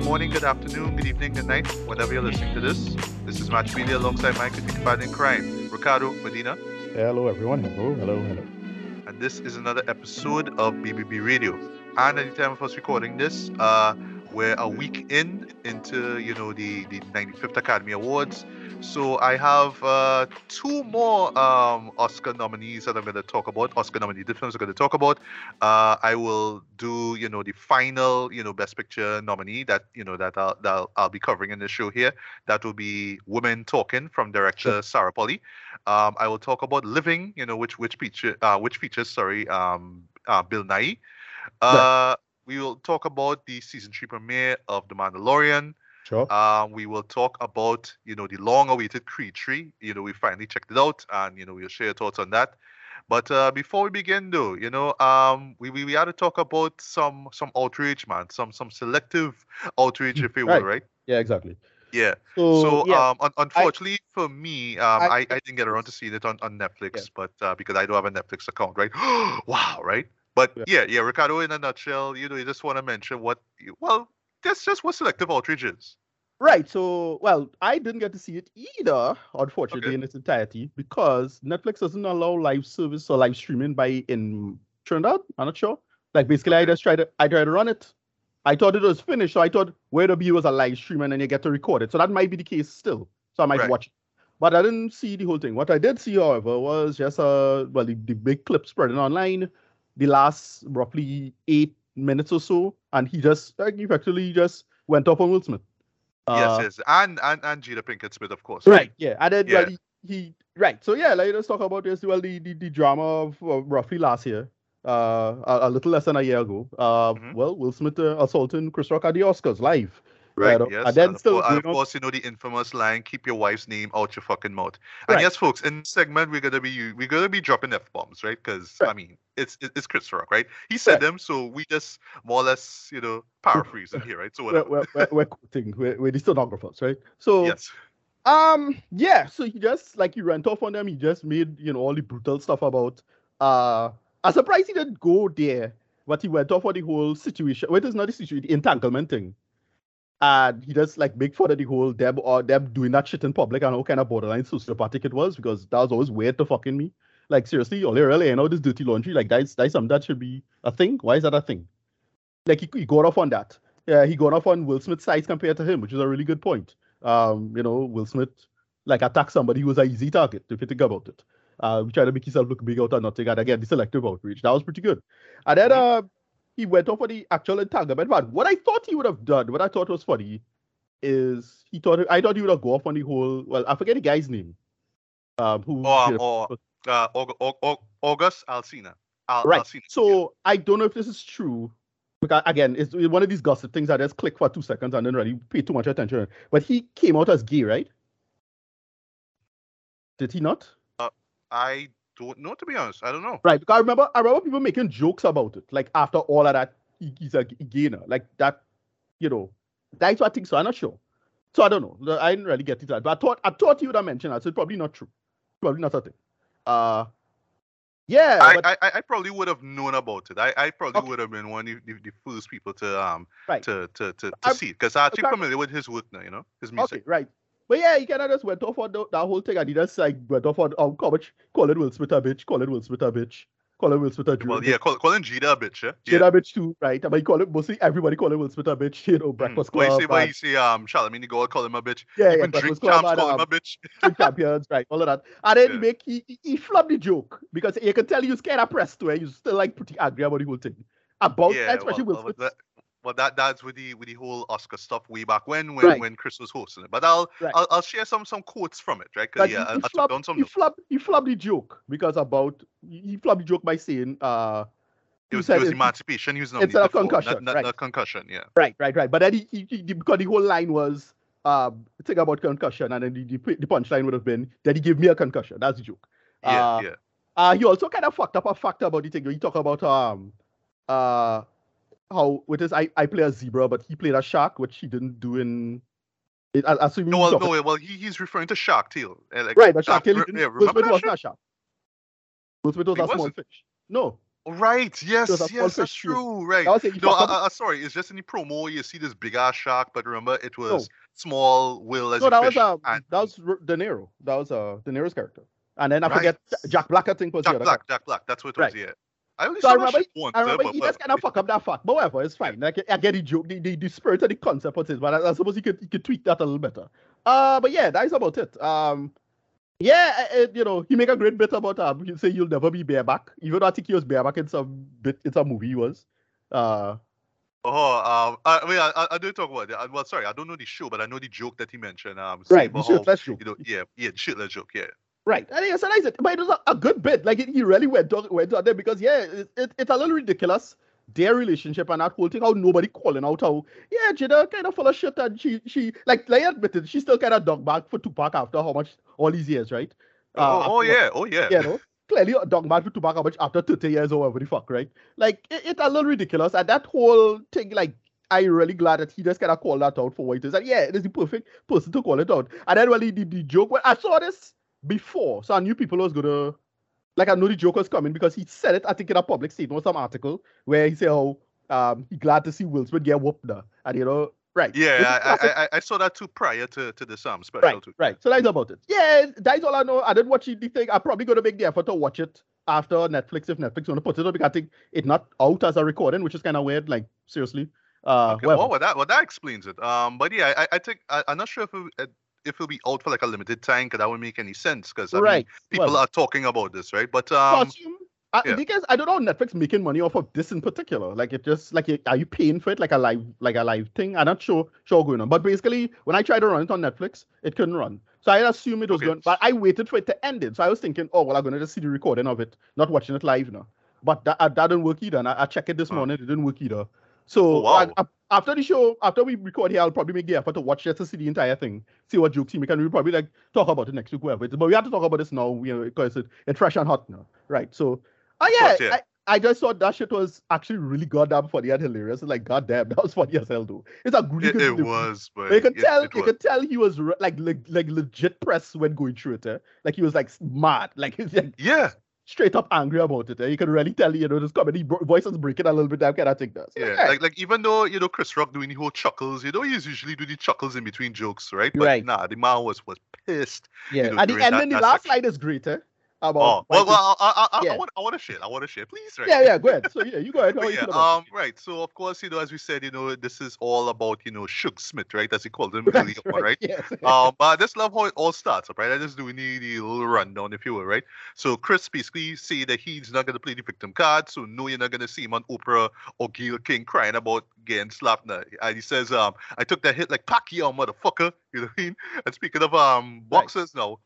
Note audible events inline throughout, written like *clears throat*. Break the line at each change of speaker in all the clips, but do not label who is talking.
good morning, good afternoon, good evening, good night, whenever you're listening to this. This is Match Media alongside my partner in crime, Ricardo Medina,
Hello, everyone. Hello, hello, hello.
and this is another episode of BBB Radio. And at the time of us recording this, uh, we're a week in into you know the the 95th Academy Awards. So I have uh, two more um, Oscar nominees that I'm going to talk about. Oscar nominated films I'm going to talk about. Uh, I will do you know the final you know Best Picture nominee that you know that I'll, that I'll, I'll be covering in the show here. That will be Women Talking from director Sarah Polley. Um, I will talk about Living, you know which which feature uh, which features sorry um, uh, Bill Nighy. Uh, We will talk about the season three premiere of The Mandalorian.
Sure.
Uh, we will talk about, you know, the long-awaited Creed 3. You know, we finally checked it out, and you know, we'll share thoughts on that. But uh, before we begin, though, you know, um, we, we we had to talk about some some outrage, man, some some selective outrage, if you will,
Right.
right?
yeah, exactly.
Yeah.
So,
So,
yeah,
um, un- unfortunately for me, um, I,
I-
I, didn't get around to seeing it on, on Netflix,
Yeah.
but uh, because I don't have a Netflix account, right? *gasps* wow, right? But
Yeah.
yeah, yeah, Ricardo, in a nutshell, you know, you just want to mention what, you, well, that's just what selective outrage is.
right. So, well, I didn't get to see it either, unfortunately,
Okay.
in its entirety, because Netflix doesn't allow live service or live streaming by in Trinidad. I'm not sure. Like, basically, I just tried to, I tried to run it. I thought it was finished, so I thought where the view was a live stream and then you get to record it. So that might be the case still. So I might
Right.
watch it. But I didn't see the whole thing. What I did see, however, was just uh well the, the big clip spreading online, the last roughly eight minutes or so, and he just like effectively just went off on Will Smith.
yes,
Uh,
yes. And, and, and Jada Pinkett Smith, of course.
Right. Yeah. And then well,
Yeah.
he, he right. So yeah, like let's talk about this. Well, the the, the drama of uh, roughly last year, uh, a, a little less than a year ago. Uh,
Mhm.
well, Will Smith uh, assaulting Chris Rock at the Oscars live.
Right,
know,
yes.
and then
and of,
still
course, and of course, you know the infamous line, keep your wife's name out your fucking mouth. And
Right.
yes, folks, in this segment, we're gonna be we're gonna be dropping F bombs, right? Because I mean, it's it's Chris Rock, right? He said
Right.
them, so we just more or less, you know, paraphrasing here, right? So
We're,
whatever.
we're, we're, we're quoting, we're, we're the stenographers, right? So
yes.
Um, yeah, so he just like he ran off on them. He just made you know all the brutal stuff about. Uh, I'm surprised he didn't go there, but he went off on the whole situation. Wait, it's not the situation, the entanglement thing. And he just like make fun of the whole Deb or Deb doing that shit in public and how kind of borderline sociopathic it was because that was always weird to fucking me. Like seriously, all really, you know this dirty laundry, like that's that's something that should be a thing. Why is that a thing? Like he, he got off on that. Yeah, he got off on Will Smith's size compared to him, which is a really good point um, you know, Will Smith like attack somebody who was an easy target, if you think about it. Uh, we try to make himself look big out or nothing, and again, the selective outrage. That was pretty good. And then uh, he went off for the actual entanglement. But what I thought he would have done, what I thought was funny, is he thought I thought he would have go off on the whole. Well, I forget the guy's name. Um, who?
Or,
you know,
or uh, Aug- Aug- Aug- August Alsina. Al-
Right.
Alsina,
So I don't know if this is true. Because again, it's one of these gossip things that just click for two seconds and then really pay too much attention. But he came out as gay, right? Did he not?
Uh, I don't know to be honest. I don't know.
Right. Because I remember I remember people making jokes about it. Like after all of that, he's a gainer. Like that, you know. That's what I think so. I'm not sure. So I don't know. I didn't really get it that. But I thought I thought you would have mentioned that. So it's probably not true. Probably not a thing. Uh yeah,
I,
but,
I, I- probably would have known about it. I, I probably
Okay.
would have been one of the, the first people to um
Right.
to to to, to see it because I'm actually familiar with his work now. You know his music.
Okay, right. But yeah, he kind of just went off on the, that whole thing and he just like went off on um, call it Will Smith a bitch, call it Will Smith a bitch, call it Will Smith a Jew.
Well, yeah, call, calling Jada a bitch, yeah.
Shit a bitch too, right? But he call it mostly everybody call Will Smith a bitch, *laughs* you know, Breakfast
Why you
Club.
say, why
and-
you say, um, Charlamagne God call him a bitch.
yeah, yeah,
Even
Breakfast
Drink Champs call him
um,
a bitch. *laughs*
Drink champions, right? All of that. And then he
Yeah.
make he, he, he flubbed the joke because you can tell he was kind of pressed to it. He's still like pretty angry about the whole thing. About
yeah,
especially
well,
Will
well,
Smith.
that, well, that that's with the with the whole Oscar stuff way back when when,
Right.
when Chris was hosting it. But I'll
Right.
I'll, I'll share some some quotes from it, right? Because yeah,
he,
I
flubbed,
some
he, flubbed, he flubbed the joke because about he flubbed the joke by saying uh
It
he
was,
said
it was emancipation. He was
instead of
nominated for,
concussion,
not, not,
right.
not concussion. Yeah.
Right, right, right. But then he, he, he because the whole line was um, think about concussion, and then the, the, the punchline would have been that he gave me a concussion. That's the joke.
Yeah,
uh,
yeah.
Uh, he also kind of fucked up a fact about the thing. He talk about um, uh, how with his I, I play a zebra, but he played a shark, which he didn't do in. It, I, assuming
No, well, no, well, he, he's referring to Shark Tale. uh, Like,
right, but shark
uh,
tail.
re- yeah,
Will Smith was not a shark. Will Smith was
He
a small
wasn't?
fish. No,
Right, yes,
a small
yes, that's
fish
true. Right.
that
No,
fucked
uh,
up-
uh, sorry, it's just in the promo you see this big ass shark, but remember it was small Will as
no,
a
that was uh,
and
that was De Niro. That was uh De Niro's character. And then I
Right.
forget Jack Black. I think was the
Jack
other
Black, Jack Black, that's what it was,
Right.
yeah. I only
So I remember-
once,
I remember he just kind of fuck up that fact, but whatever, it's fine. Like I get the joke, the, the, the spirit of the concept of it, but I, I suppose he could he could tweak that a little better. Uh, but yeah, that is about it. Um, yeah, uh, uh, you know, he make a great bit about um, he say you'll never be bareback, even though I think he was bareback in some bit, in some movie he was. Uh,
Oh, um, I, I mean, I, I- don't talk about it. Well, sorry, I don't know the show, but I know the joke that he mentioned. Um,
right, the shirtless joke.
you know, yeah, yeah, the shitless joke, yeah.
Right, and yes, and I said, but it was a, a good bit. Like it, he really went on, went on there because yeah, it, it, it's a little ridiculous their relationship and that whole thing. How nobody calling out how yeah, Jada kind of full of shit and she she like like admitted she still kind of dog back for Tupac after how much all these years, right?
oh,
Uh,
oh,
after-
yeah, oh, yeah.
you know, clearly a dog back for Tupac how much after 30 years or whatever the fuck, right? Like it, it's a little ridiculous and that whole thing like. I'm really glad that he just kind of called that out for what it is. And yeah, it is the perfect person to call it out. And then when he did the joke, when I saw this before, so I knew people was gonna like I know the joke was coming because he said it, I think in a public statement or some article where he said how um he glad to see Will Smith get whooped now. And you know, right.
Yeah, I. I, I, I saw that too prior to, to the um special
right,
too.
right. So that's about it. Yeah, that's all I know. I didn't watch the thing. I'm probably gonna make the effort to watch it after Netflix if Netflix wanna put it up because I think it's not out as a recording, which is kind of weird. Like seriously. Uh
Okay, well, well, that well that explains it. Um, but yeah, I, I think I, I'm not sure if it, if it'll be out for like a limited time, because that would make any sense. Because I mean,
right.
people
well,
are talking about this, right? But um,
assume, I,
yeah.
because I don't know Netflix making money off of this in particular. Like it just like are you paying for it like a live like a live thing? I'm not sure sure going on. But basically, when I tried to run it on Netflix, it couldn't run. So I assume it was
Okay.
going. But I waited for it to end it. So I was thinking, oh well, I'm gonna just see the recording of it, not watching it live now. But that, uh, that didn't work either. And I, I checked it this
Huh.
morning, it didn't work either. So
Oh, wow.
I- I- after the show, after we record here, I'll probably make the effort to watch just to see the entire thing, see what jokes he make, and we'll probably like talk about it next week, whatever. But we have to talk about this now, you know, because it, it's fresh and hot now, right? So, oh yeah,
course, yeah.
I, I just thought that shit was actually really goddamn funny and hilarious. It's like, goddamn, *laughs* that was funny as hell, though. It's a really
it, it was, but
You could
it,
tell,
it
you
was.
could tell he was re- like, like, like legit press when going through it. Eh? Like he was like mad, like *laughs* like
Yeah,
straight up angry about it. Eh? You can really tell, you know, this comedy bro- voice is breaking a little bit. That kind of thing does.
yeah. Like like even though you know Chris Rock doing the whole chuckles, you know he's usually doing the chuckles in between jokes, right? But
Right.
nah, the man was was pissed.
yeah.
know,
and the
during
and
that-
then the last
section.
line is great, eh?
Oh,
About
well, well, I, I,
Yeah.
I want I want to share. I want to share, please, right?
yeah, yeah. Go ahead. So yeah, you go ahead. *laughs* How
yeah, um, right. So of course, you know, as we said, you know, this is all about you know Suge Smith, right? As he called him
it?
earlier on, right?
Yes. *laughs*
um, but I just love how it all starts up, right? I just doing the, the little rundown, if you will, right? So Chris basically say that he's not gonna play the victim card, so no, you're not gonna see him on Oprah or Gayle King crying about getting slapped. Now. And he says, um, I took that hit like Pacquiao, motherfucker. *laughs* You know what I mean? And speaking of um
Right.
boxers now,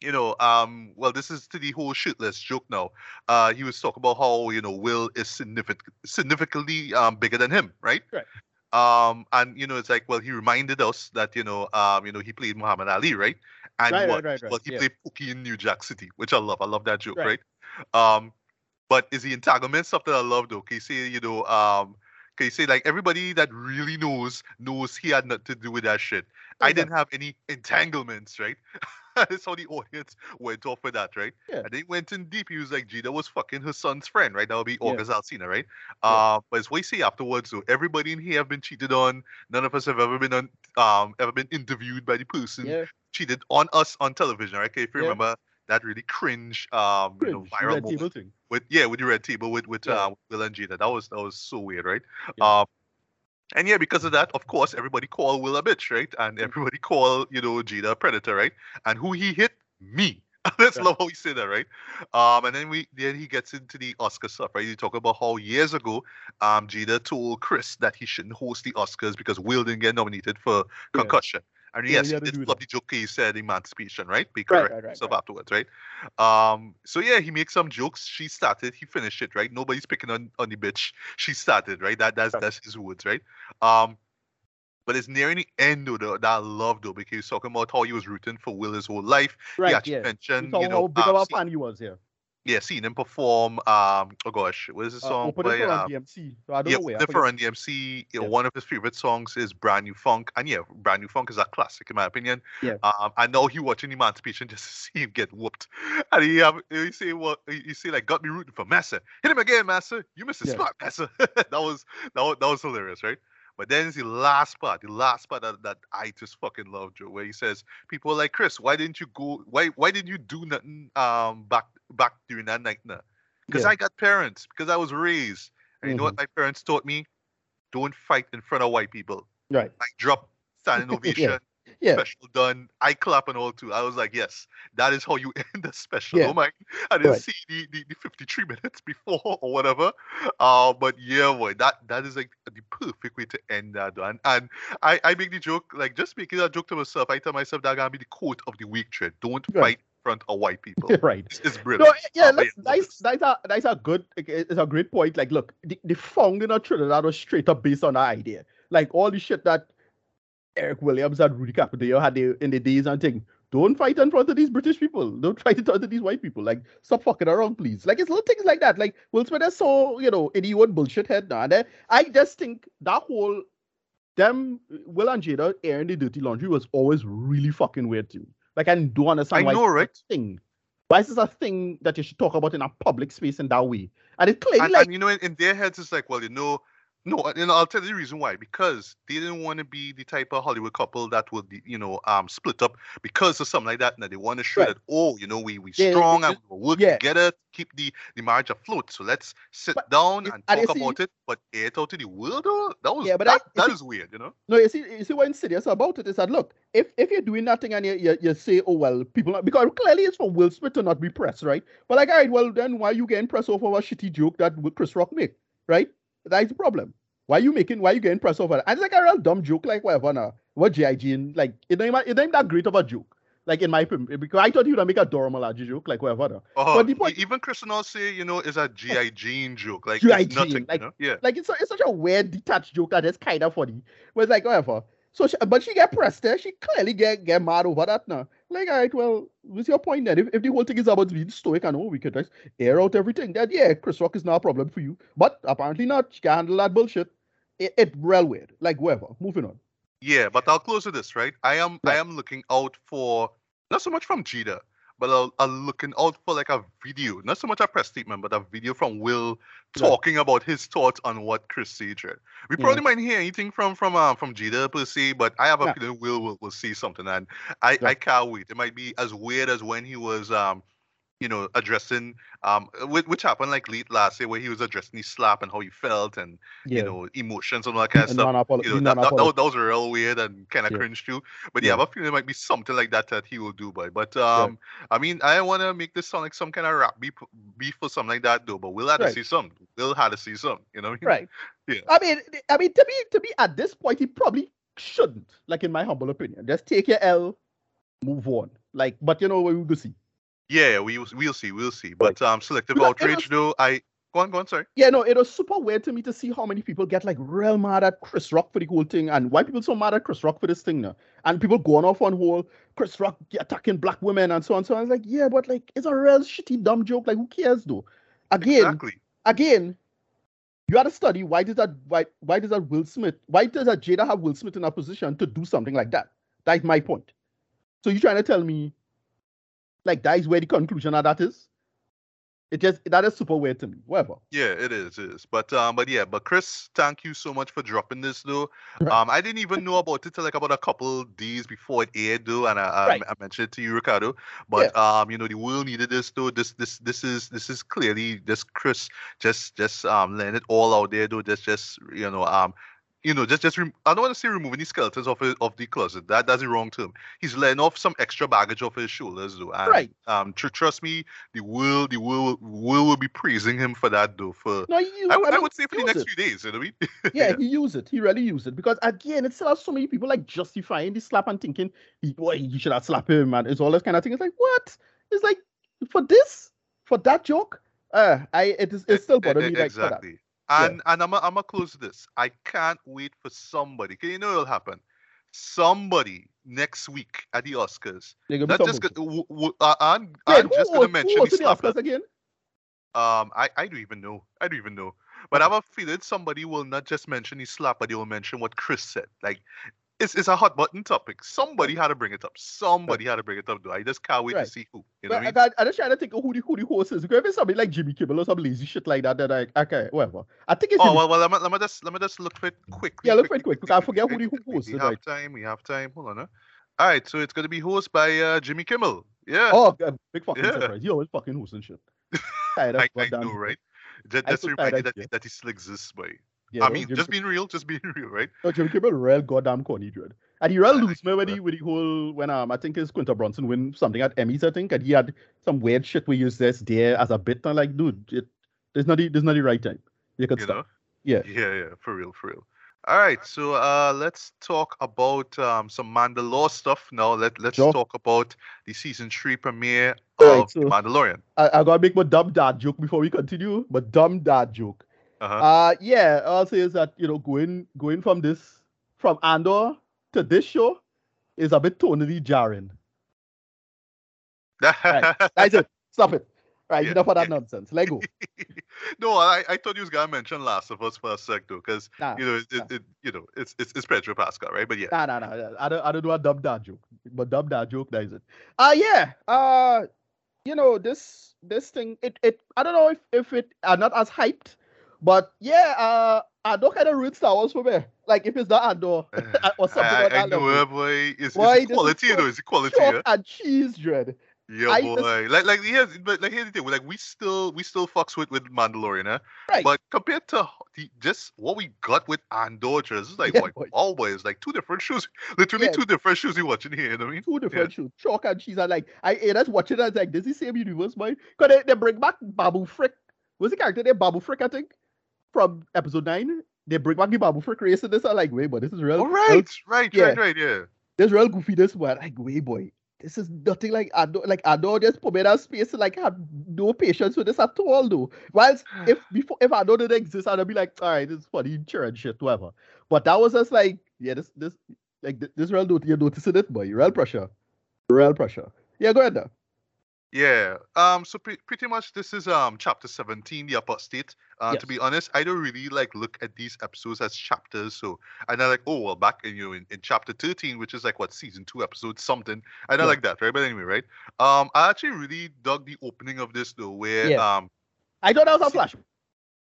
you know, um, well, this is to the whole shitless joke now. Uh, he was talking about how you know Will is significant, significantly um bigger than him, right?
Right.
Um, and you know, it's like, well, he reminded us that you know, um, you know, he played Muhammad Ali, right? And
Right, right,
what?
right, right,
Well, he
yeah.
played Pookie in New Jack City, which I love. I love that joke,
Right.
right? Um, but is the entanglement something I love though? Can you say, you know, um, can you say like everybody that really knows knows he had nothing to do with that shit? I didn't have any entanglements, right? *laughs* *laughs* That's how the audience *laughs* went off with that, right?
Yeah.
And they went in deep. He was like, Gina was fucking her son's friend, right? That would be
Yeah.
August Alsina, right?
Yeah.
Uh, but it's what you say afterwards, so everybody in here have been cheated on. None of us have ever been on um ever been interviewed by the person
Yeah.
cheated on us on television, right? Okay, if you
Yeah.
remember that really cringe um you know
Cringe,
viral
red
moment with yeah with the red table with with
Yeah.
uh, Will and Gina. That was that was so weird, right?
Yeah.
Um, and yeah, because of that, of course, everybody call Will a bitch, right? And
Mm.
everybody call you know Jada a predator, right? And who he hit? Me. *laughs* Let's
Right.
love how he said that, right? Um, and then we then he gets into the Oscar stuff, right? He talk about how years ago, um, Gina told Chris that he shouldn't host the Oscars because Will didn't get nominated for
Yeah.
And
Yeah,
yes,
he
he did love
that.
the joke he said emancipation, right? Be correct
right, right,
stuff
right.
afterwards, right? Um, so yeah, he makes some jokes. She started, he finished it, right? Nobody's picking on, on the bitch. She started, right? That that's
Right.
that's his words, right? Um, But it's nearing the end though that, that I love though because he's talking about how he was rooting for Will his whole life.
Right.
he actually
yeah.
mentioned, you know,
how big
um,
of a fan you was, yeah.
Yeah, seeing him perform. Um, oh gosh, what is the
Uh,
song?
it
by, um,
DMC. So I don't
yeah,
know where.
The
forget.
DMC.
Yeah.
One of his favorite songs is "Brand New Funk," and yeah, "Brand New Funk" is a classic in my opinion.
Yeah.
Um, I know he watching Emancipation just to *laughs* see him get whooped, and he um, he say what he say like, "Got me rooting for Massa. Hit him again, Massa. You missed the
Yeah.
spot, Massa." *laughs* that was that was that was hilarious, right? But then it's the last part, the last part that, that I just fucking love, Joe, where he says, "People are like Chris, why didn't you go? Why why didn't you do nothing um back back during that night? Because
Yeah.
I got parents, because I was raised, and you know what my parents taught me? Don't fight in front of white people.
Right.
Like drop standing *laughs* ovation,
Yeah.
Special done. I clap and all too. I was like, yes, that is how you *laughs* end the special.
Yeah.
Oh my, I didn't
Right.
see the, the, the 53 minutes *laughs* before or whatever. Uh, but yeah, boy, that that is like the perfect way to end that. though. And and I, I make the joke, like just making that joke to myself. I tell myself that gonna be the quote of the week, Trent. Don't
Right.
fight front of white *laughs* people.
right.
It's, it's
No,
brilliant.
yeah,
Uh, but
let's, that's that's a that's a good it's a great point. Like, look, the, the founding of Trinidad was straight up based on that idea. Like all the shit that Eric Williams and Rudy Capildeo had the, in the days and thing. Don't fight in front of these British people. Don't fight in front of these white people. Like, stop fucking around, please. Like, it's little things like that. Like, Will Smith is so, you know, idiot bullshit head now. And then I just think that whole, them, Will and Jada airing the dirty laundry was always really fucking weird to me. Like, I don't understand
I
why
know, right?
thing. Why is this a thing that you should talk about in a public space in that way? And it's clearly
and,
like,
and you know, in, in their heads, it's like, well, you know, no, know, I'll tell you the reason why. Because they didn't want to be the type of Hollywood couple that would, be, you know, um, split up because of something like that. Now they want to show
Right.
that, oh, you know, we we
Yeah,
strong and we work
yeah.
together, to keep the the marriage afloat. So let's sit
But
down and
and
talk
see-
about it, but air it out to the world. Though, that was
Yeah, but
that,
I-
that
see-
is weird, you know.
No, you see, you see what's serious about it is that look, if if you're doing nothing and you, you, you say, oh well, people not, because clearly it's for Will Smith to not be pressed, right? But like, all right, well then why you getting pressed over a shitty joke that Chris Rock made, right? That's the problem. Why you making why you getting pressed over? that? And it's like a real dumb joke, like whatever now. What GIG and like it ain't it ain't that great of a joke. Like in my opinion, because I thought he would make a Dora Milaje joke, like whatever. now.
Uh,
But the point-
even Chris and all say, you know, is a GI joke, like
G.I.
it's nothing,
like-
you know. Yeah.
Like it's, a, it's such a weird detached joke that is kind of funny. But it's like whatever. So, she, but she get pressed there. She clearly get get mad over that now. Like, all right, well, what's your point then? If, if the whole thing is about being stoic and all, we could just air out everything, then yeah, Chris Rock is not a problem for you. But apparently not. She can handle that bullshit. It, it real weird. Like whatever. Moving on.
Yeah, but I'll close with this, right? I am I am looking out for not so much from Jada, but I'll, I'm looking out for like a video, not so much a press statement, but a video from Will talking about his thoughts on what Chris said. right? We
Yeah.
probably might hear anything from from uh, from Jada per se, but I have a
Yeah.
feeling Will will, will see something, and I I can't wait. It might be as weird as when he was um you know addressing um which, which happened like late last year where he was addressing his slap and how he felt and
Yeah.
you know emotions and all that *laughs* kind of
And
stuff
non-apolo-
you know, that, that, that, was-
non-apolo-
that was real weird and kind of
Yeah.
cringe too. But yeah,
Yeah.
I feeling it might be something like that that he will do, boy. But um, I mean, I want to make this sound like some kind of rap beef, beef or something like that, though. But we'll have to see some. We'll have to see some. You know? what?
Right. *laughs*
Yeah.
I mean, I mean, to be to be at this point, he probably shouldn't. Like in my humble opinion, just take your L, move on. Like, but you know, we will go see.
Yeah, we will, we'll see, we'll see. But um, selective
Because
outrage,
was-
though. I go on, go on. Sorry.
Yeah, no, it was super weird to me to see how many people get like real mad at Chris Rock for the whole thing, and why people so mad at Chris Rock for this thing now, and people going off on whole Chris Rock attacking black women and so on. So I was like, yeah, but like it's a real shitty dumb joke. Like who cares though? Again,
Exactly.
again, you got to study why does that why why does that Will Smith why does that Jada have Will Smith in a position to do something like that? That's my point. So you're trying to tell me like that is where the conclusion of that is? It just that is super weird to me. Whatever.
Yeah, it is, it is. But um, but yeah, but Chris, thank you so much for dropping this though.
Right.
Um, I didn't even know about it till like about a couple days before it aired though, and I, I,
Right.
I mentioned it to you, Ricardo. But um, you know, the world needed this though. This this this is this is clearly just Chris just just um laying it all out there though. Just just you know um. You know, just just rem- I don't want to say removing the skeletons off his, of the closet. That that's the wrong term. He's letting off some extra baggage off his shoulders, though. And,
Right.
Um, tr- trust me, the world, the world, world will be praising him for that, though. For
No, you.
I would, I
mean,
would say for the next
it.
few days, you know what I mean?
yeah, *laughs* he used it. He really used it because again, it still has so many people like justifying the slap and thinking, he, boy, you should have slapped him and it's all this kind of thing. It's like what? It's like for this, for that joke. Uh, I it is it's still bothering
e-
me like for that.
exactly. And and I'm I'm gonna close this. I can't wait for somebody. Can you know it'll happen. Somebody next week at the Oscars.
Gonna
Not just w- w- uh, I'm,
Wait,
I'm just gonna mention
was
the.
Oscars again?
Um, I, I don't even know. I don't even know. But I have a feeling somebody will not just mention his slap, but they will mention what Chris said. Like, it's, it's a hot button topic. Somebody had to bring it up. Somebody had to bring it up. Though I just can't wait
Right.
to see who. You know
Well,
what I mean?
I, I just trying to think of who the who the host is. Because if it's somebody like Jimmy Kimmel or some lazy shit like that, then I okay, whatever. I think it's
Oh
Jimmy-
well, well let, me, let me just let me just look for it quickly.
Yeah, look for it quick, because I forget who the- who
quickly.
hosted,
We have
right.
time. We have time. Hold on. Huh? All right, so it's gonna be hosted by uh, Jimmy Kimmel. Yeah,
Oh, big fucking
Yeah.
surprise. He always fucking hosting shit. *laughs*
I, I know, right? Just,
I
just remind that, that he still exists, boy.
Yeah,
I mean,
Jimmy,
just being real, just being *laughs* real, right?
no, Jimmy Kimmel real goddamn corny, dude. And he real
I *laughs*
loose me when
know,
he with the whole when um I think his Quinta Brunson win something at Emmys, I think, and he had some weird shit we use this there as a bit. And like, dude, it, there's not the there's not the right time. You could stop. Yeah.
Yeah, yeah, for real, for real. All right, so uh, let's talk about um, some Mandalore stuff now. Let Let's
Sure.
talk about the season three premiere of The
so-
Mandalorian.
I, I gotta make my dumb dad joke before we continue. But dumb dad joke.
Uh-huh.
Uh yeah, I'll say is that you know going going from this from Andor to this show is a bit tonally jarring. *laughs* Right. That's it. Stop it. Right,
Yeah,
enough of that nonsense. Let go. *laughs*
no, I, I thought you was gonna mention Last of Us for a sec though, because
Nah,
you know it,
nah.
it, it you know it's it's it's Pedro Pascal, right? But yeah,
Nah, nah, nah. I don't, I don't do a dumb dad joke. But dumb dad joke, that is it. Uh yeah. Uh you know, this this thing, it it I don't know if, if it are not as hyped, but yeah, uh Andor kind of ruined Star Wars for me. Like if it's not Andor *laughs* *laughs* or something
I,
like
I
that.
know,
level.
uh, boy. It's,
Boy,
it's quality, know. It's quality, yeah.
and cheese, dread.
Yeah,
I just-
boy. Like, like, here's, but like, here's the thing. Like, we still, we still fucks with with Mandalorian, eh?
Right.
But compared to the, just what we got with Andor, just it's like,
Yeah,
like
boy.
always, like two different shoes. *laughs* Literally
Yeah.
two different shoes you watching here. You know what I mean?
two different shoes. Chalk and cheese are like I I just watching I was like, this is the same universe, boy. Cause they, they bring back Babu Frick. What's the character there? Babu Frick, I think. From episode nine. They bring back the Babu race and this. I'm like, wait, but this is real.
Oh, all
real-
right, right,
yeah.
right, right. Yeah.
There's real goofiness, but like, wait, boy. This is nothing like Andor. Like Andor just put me in that space like have no patience with this at all, though. Whilst *sighs* if before if Andor didn't exist, I'd be like, all right, this is funny, and shit, whatever. But that was just like, yeah, this this like this, this real note, you're noticing it, boy. Real pressure, real pressure. Yeah, go ahead now.
Yeah. Um. So pre- pretty much this is um chapter seventeen, the apostate. Uh,
Yes.
to be honest, I don't really like look at these episodes as chapters. So and I like, oh well, back in you know in, in chapter thirteen, which is like what season two episode something. I don't
Yeah.
like that, right? But anyway, right? Um, I actually really dug the opening of this though, where
Yeah.
um
I thought that was a flash.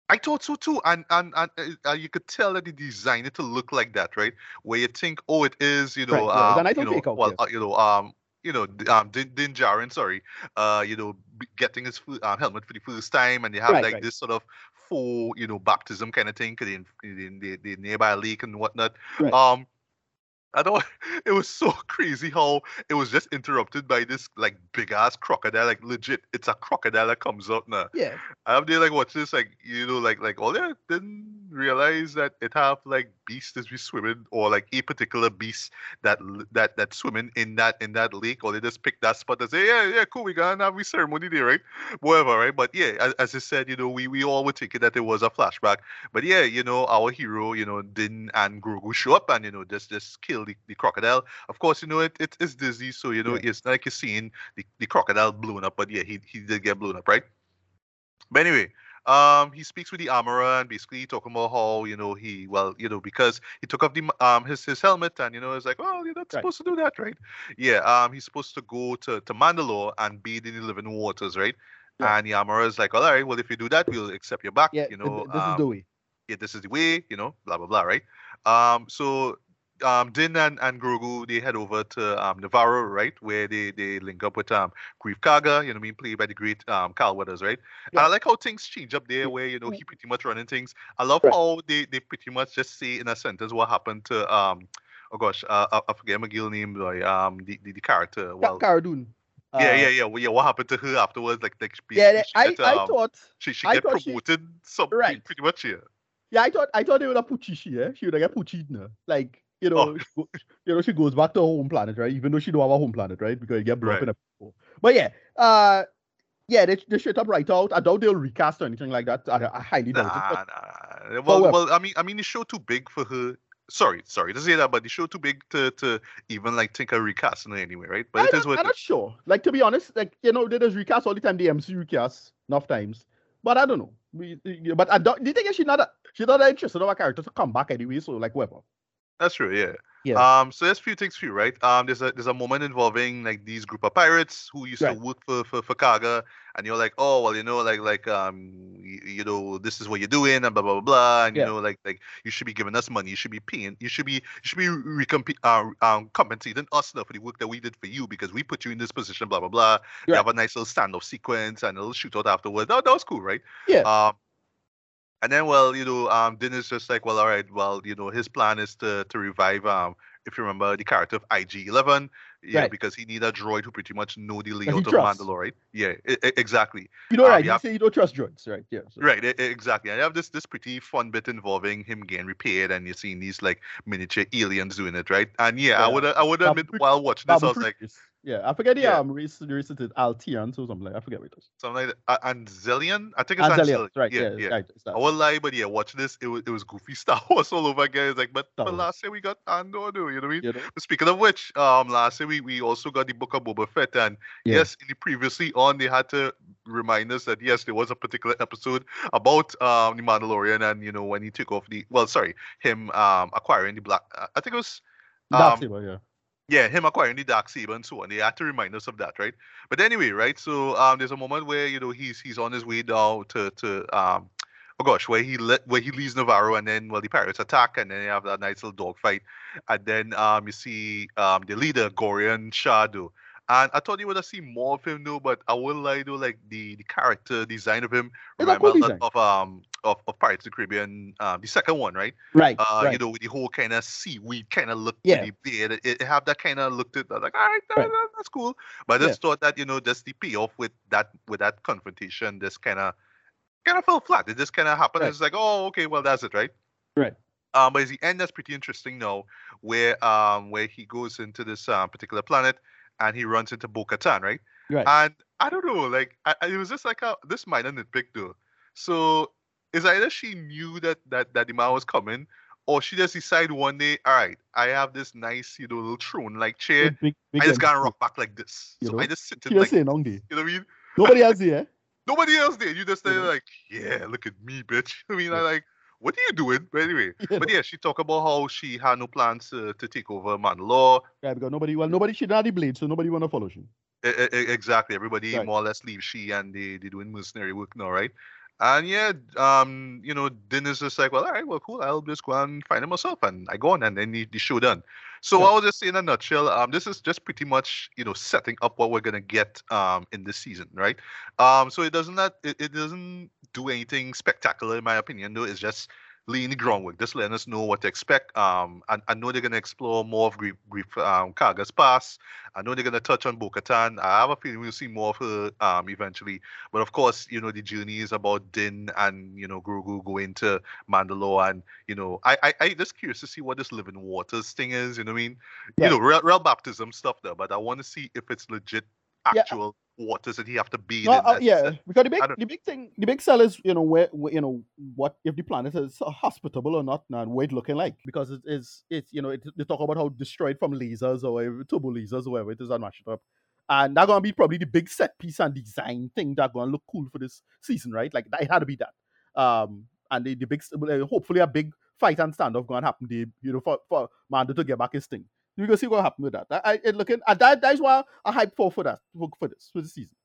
I thought so too, and and and uh, uh, you could tell that they designed it to look like that, right? Where you think, oh, it is, you know,
Right, yeah,
um,
nice
you know, well,
yeah.
uh, you know, um, you know, um, Din, Din Djarin, sorry, uh, you know, getting his um, helmet for the first time, and they have
Right,
like
right.
this sort of full, you know, baptism kind of thing, cause in, the, the nearby lake and whatnot.
Right.
Um, I don't. *laughs* It was so *laughs* crazy how it was just interrupted by this like big ass crocodile, like legit. It's a crocodile that comes out now.
Yeah,
I'm there like watch this like you know like like oh yeah didn't realize that it have like beasts that be swimming or like a particular beast that that that swimming in that in that lake or they just pick that spot and say yeah yeah cool we gonna have we ceremony there right whatever right but yeah as, as I said you know we we all were thinking that it was a flashback but yeah you know our hero you know Din and Grogu show up and you know just just kill the, the crocodile of course you know it, it it's Disney so you know
Yeah.
it's not like you're seeing the, the crocodile blown up but yeah he he did get blown up right but anyway, um, he speaks with the armorer and basically talking about how you know he well you know because he took off the um his his helmet and you know it's like oh you're not
Right.
supposed to do that right yeah um he's supposed to go to to Mandalore and bathe in the living waters right
Yeah.
and the armorer is like all right well if you do that we'll accept your back
yeah.
you know
th- this is
um,
the way.
yeah, this is the way, you know, blah blah blah, right? Um, so um, Din and, and Grogu they head over to um Nevarro, right, where they they link up with um Greef Karga, you know, what I mean, played by the great um Carl Weathers, right? And I like how things change up there, where you know he pretty much running things. I love
Right.
how they they pretty much just say in a sentence what happened to um. Oh gosh, uh, I, I forget McGill name, like um, the, the, the character. Well,
Cara Dune.
yeah,
Uh,
yeah, yeah, well, yeah. What happened to her afterwards? Like, like
Yeah,
basically
I,
she get,
I
um,
thought
she she
I
get
thought she-
promoted, something
Right.
pretty much, yeah.
Yeah, I thought I thought they would have put Chishi, eh? She would have get put Cheetna. Like, you know,
Oh.
she you know, she goes back to her home planet, right? Even though she don't have a home planet, right? Because you get blown up in a But yeah, uh Yeah, they, they straight up right out. I doubt they'll recast or anything like that. I, I highly doubt it.
nah,
but-
nah. Well,
well.
well, I mean, I mean, the show too big for her. Sorry, sorry to say that, but the show too big to to even like think of recasting it anyway, right? But
I'm,
it is
not,
what
I'm not sure. Like to be honest, like you know, they just recast all the time. The MC recast enough times, but I don't know. But I don't. Do you think she's not that she's not interested in our character to come back anyway? So like whatever.
That's true, yeah.
Yeah.
Um, so there's a few things for you, right? Um, there's a there's a moment involving like these group of pirates who used
Right.
to work for, for for Karga, and you're like, oh well, you know, like like um, you, you know, this is what you're doing, and blah blah blah blah, and
Yeah.
you know, like like you should be giving us money, you should be paying, you should be you should be recomp- uh, um, compensating us now for the work that we did for you because we put you in this position, blah blah blah. You have a nice little standoff sequence and a little shootout afterwards. That, that was cool, right?
Yeah.
Um, and then, well, you know, um, Din is just like, well, all right, well, you know, his plan is to to revive, um, if you remember the character of IG Eleven, yeah,
Right.
because he need a droid who pretty much know the
he
layout of
trusts.
Mandalore, right? Yeah, e- e- exactly,
You know,
Um,
right?
yeah.
You say you don't trust droids, right? Yeah. so-
right, e- exactly. And you have this this pretty fun bit involving him getting repaired, and you're seeing these like miniature aliens doing it, right? And yeah, I would I would admit while watching this, I was like,
is- yeah, I forget the
Yeah.
um race it is Altians or something like I forget what it is.
something like that. Uh, Anzellan, I think it's
Anzellans,
Anzellan.
right?
yeah,
Yeah,
yeah.
right.
I won't lie, but yeah, watch this, it was it was goofy *laughs* Star Wars all over again. It's like, but, but last year we got Andor, though, you know what I mean?
You know?
But Speaking of which, um, last year we, we also got the book of Boba Fett, and
Yeah.
yes, in the previously on, they had to remind us that yes, there was a particular episode about um the Mandalorian, and you know when he took off the well, sorry, him um acquiring the black. Uh, I think it was
Dark
um,
Saber, yeah.
Yeah, him acquiring the dark saber and so on. They had to remind us of that, right? But anyway, right? So um, there's a moment where you know he's he's on his way down to to um, oh gosh, where he let where he leaves Nevarro, and then well the pirates attack, and then they have that nice little dogfight, and then um you see um the leader Gorian Shard. And I thought you would have seen more of him though, but I will lie though, like the, the character design of him
It's a cool
a lot
design.
of um of, of Pirates of the Caribbean, um the second one, right?
Right.
uh,
right.
you know, with the whole kind of seaweed kind of look
Yeah.
to the beard. It, it have that kind of look to it. I was like, all right, that-
Right.
that- that's cool. But I just thought that, you know, just the payoff with that with that confrontation, this kind of kind of fell flat. It just kind of happened.
Right.
It's like, oh, okay, well, that's it, right?
Right.
Um, but at the end, that's pretty interesting now, where um where he goes into this um, particular planet and he runs into Bo-Katan, right?
Right.
And I don't know, like I, it was just like a this minor nitpick though. So it's either she knew that that that the man was coming, or she just decided one day, all right, I have this nice, you know, little throne like chair.
Big- big-
I just gotta rock back like this.
You
so
know?
I just sit in like,
saying
you know what I mean?
Nobody else *laughs* here.
Nobody else there. You just
You know?
like, yeah, look at me, bitch. *laughs* I mean, I like, what are you doing? But anyway, *laughs*
You
but yeah, she talked about how she had no plans to, to take over man law.
Right, because nobody, well, nobody, she not the blade, so nobody want to follow she.
Exactly. Everybody
Right.
more or less leave she and they they doing mercenary work now, right? And yeah, um, you know, Din is just like, well, all right, well, cool. I'll just go and find him myself, and I go on, and then the, the show done. So
Yeah.
I was just in a nutshell, um, this is just pretty much you know setting up what we're gonna get um in this season, right? Um, so it doesn't that it, it doesn't do anything spectacular in my opinion, though. It's just laying the groundwork, just letting us know what to expect. Um, and I know they're gonna explore more of Greef, Greef um, Karga's past. I know they're gonna touch on Bo-Katan. I have a feeling we'll see more of her um eventually. But of course, you know the journey is about Din and you know Grogu going to Mandalore, and you know I I I just curious to see what this living waters thing is. You know what I mean?
Yeah.
You know real, real baptism stuff there, but I want to see if it's legit
Yeah.
Actual does that he have to be
No, uh, yeah, because the big, the big thing, the big sell is you know where, where you know what if the planet is hospitable or not, and what it's looking like because it is it's you know it, they talk about how destroyed from lasers or turbo lasers or whatever it is mash it up, and that's gonna be probably the big set piece and design thing that gonna look cool for this season, right? Like that, it had to be that. Um, and the, the big uh, hopefully a big fight and standoff gonna happen. The you know for for Mando to get back his thing. You can see what happened with that. I, I it looking uh, that that's why I hype for for that for, for this for the season.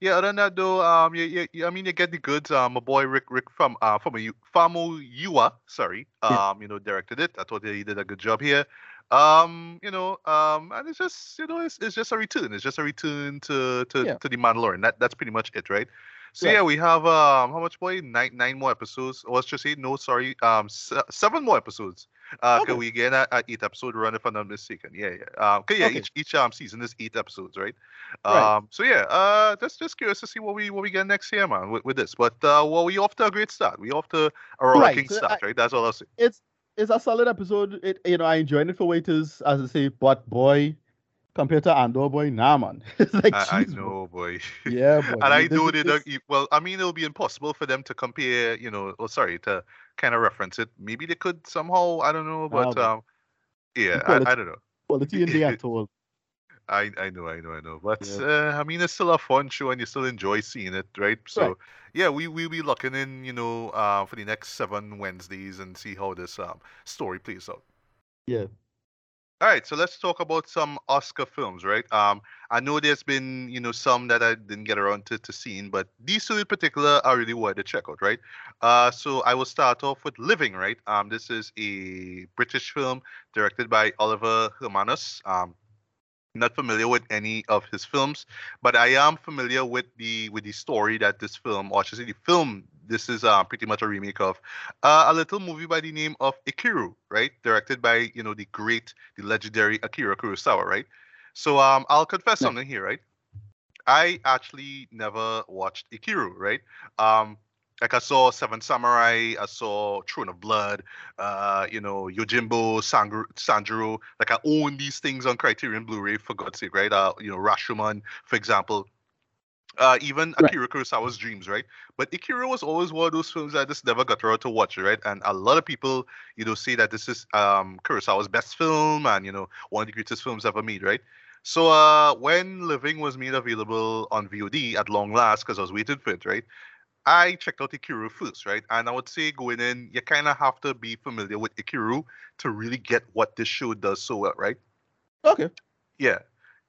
Yeah, other than that though, um, yeah, yeah, yeah, I mean, you get the goods. Um, my boy Rick, Rick from uh, from a Famuyiwa, sorry,
Yeah.
um, you know, directed it. I thought he did a good job here. Um, you know, um, and it's just, you know, it's, it's just a return. It's just a return to to,
Yeah.
to the Mandalorian. That that's pretty much it, right? So
Right.
yeah, we have um, how much boy? Nine nine more episodes. Or let's just say no, sorry, um, se- seven more episodes. Uh,
Okay.
can we get a, a eight episode run if I'm not mistaken? Yeah, yeah. Um, yeah,
Okay.
each each um season is eight episodes, right?
Right.
Um, so yeah, uh, just just curious to see what we what we get next year, man, with, with this. But uh, well, we off to a great start. We off to a rollicking
so
start, right? That's all I'll say.
it's it's a solid episode. It you know I enjoyed it for waiters, as I say. But boy, compared to Andor boy, nah man. *laughs* it's like
I, I know, boy. *laughs*
Yeah, boy.
and I
This
know they
this-
don't. Well, I mean, it'll be impossible for them to compare. You know, oh, sorry, to kind of reference it. Maybe they could somehow. I don't know, but um, yeah,
Equality.
I, I don't know.
quality in the *laughs* atoll.
I I know, I know, I know. But
Yeah.
uh, I mean, it's still a fun show, and you still enjoy seeing it, right? So
Right.
yeah, we we'll be locking in, you know, uh, for the next seven Wednesdays and see how this um story plays out.
Yeah.
All right, so let's talk about some Oscar films, right? Um, I know there's been, you know, some that I didn't get around to, to seeing, but these two in particular are really worth a check out, right? Uh, so I will start off with Living, right? Um, this is a British film directed by Oliver Hermanus. Um, not familiar with any of his films, but I am familiar with the with the story that this film, or should say the film, this is uh, pretty much a remake of uh, a little movie by the name of Ikiru, right? Directed by you know the great, the legendary Akira Kurosawa, right? So um, I'll confess
Nice.
something here, right? I actually never watched Ikiru, right? Um, like I saw Seven Samurai, I saw Throne of Blood, uh, you know, Yojimbo, Sangru, Sanjuro. Like I own these things on Criterion Blu-ray for God's sake, right? Uh, you know, Rashomon, for example. Uh, even
Right.
Akira Kurosawa's Dreams, right? But Akira was always one of those films that I just never got around to watch, right? And a lot of people, you know, say that this is um Kurosawa's best film and you know one of the greatest films ever made, right? So uh, when Living was made available on VOD at long last, because I was waiting for it, right? I checked out Ikiru first, right? And I would say going in, you kind of have to be familiar with Ikiru to really get what this show does so well, right?
Okay.
Yeah.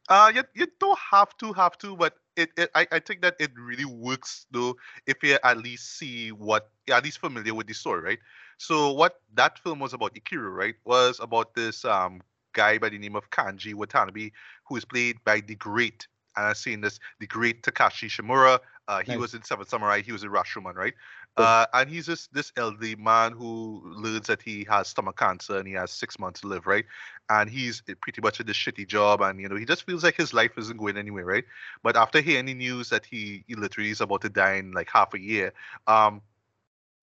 Uh, you, you don't have to have to, but it, it I, I think that it really works though if you at least see what at least familiar with the story, right? So what that film was about, Ikiru, right, was about this um guy by the name of Kanji Watanabe, who is played by the great, and I've seen this, the great Takashi Shimura. Uh, he
Nice.
was in Seven Samurai. He was in Rashomon, right? Uh, and he's this this elderly man who learns that he has stomach cancer and he has six months to live, right? And he's pretty much in this shitty job, and you know he just feels like his life isn't going anywhere, right? But after hearing the news that he, he literally is about to die in like half a year, um,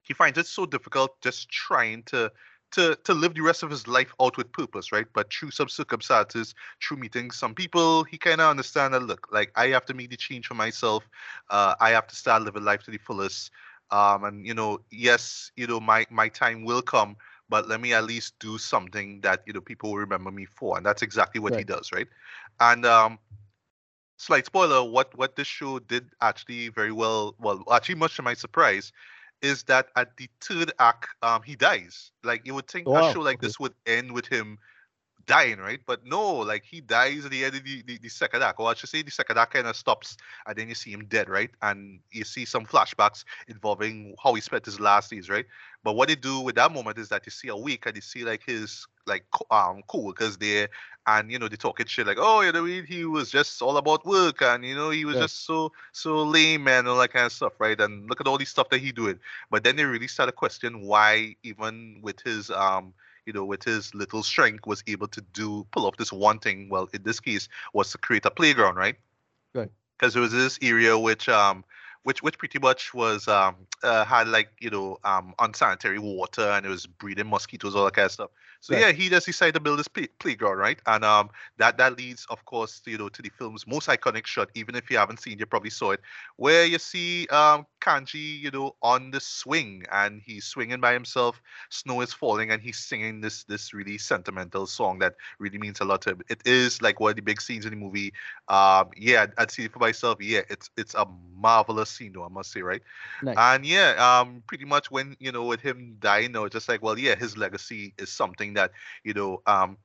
he finds it so difficult just trying to to to live the rest of his life out with purpose, right? But through some circumstances, through meeting some people, he kind of understand that look, like I have to make the change for myself. Uh, I have to start living life to the fullest. Um, and you know, yes, you know, my my time will come, but let me at least do something that you know people will remember me for, and that's exactly what he does, right? And um, slight spoiler, what what this show did actually very well, well, actually much to my surprise, is that at the third act, um, he dies. Like you would think
Wow,
a show like this would end with him dying, right? But no, like he dies at the end of the, the, the second act. Or I should say the second act kind of stops and then you see him dead, right? And you see some flashbacks involving how he spent his last days, right? But what they do with that moment is that you see a week and you see like his like um co-workers there and you know they talking shit like oh you know he, he was just all about work and you know he was
Right.
just so so lame and all that kind of stuff right and look at all these stuff that he doing but then they really start to question why even with his um you know with his little strength was able to do pull off this one thing well in this case was to create a playground right
Right.
because it was this area which um which which pretty much was um uh, had like you know um unsanitary water and it was breeding mosquitoes all that kind of stuff. So
Right.
yeah he just decided to build this play- playground right? And um that that leads of course to, you know to the film's most iconic shot even if you haven't seen it, you probably saw it where you see um kanji you know on the swing and he's swinging by himself snow is falling and he's singing this this really sentimental song that really means a lot to him. It is like one of the big scenes in the movie. Um yeah I'd, I'd see it for myself. Yeah it's it's a marvelous though i must say right
Nice.
and yeah um pretty much when you know with him dying though just like well yeah his legacy is something that you know um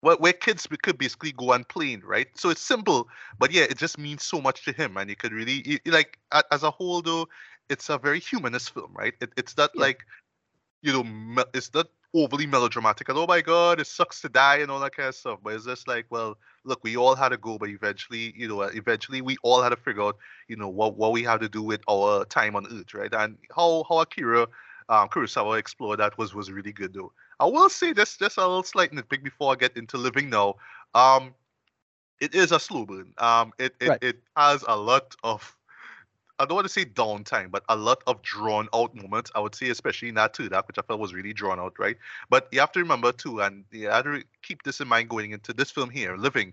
where, where kids could basically go and play right so it's simple but yeah it just means so much to him and you could really like as a whole though it's a very humanist film right it, it's not
Yeah.
like you know it's not overly melodramatic. And oh my god it sucks to die and all that kind of stuff. But it's just like well look we all had to go but eventually you know uh, eventually we all had to figure out you know what what we have to do with our time on earth right? And how how akira um kurosawa explored that was was really good though. I will say this just a little slight nitpick before i get into living now. Um it is a slow burn. Um it it,
Right.
it has a lot of I don't want to say downtime, but a lot of drawn out moments. I would say, especially in that third act, which I felt was really drawn out, right? But you have to remember too, and you have to keep this in mind going into this film here, Living.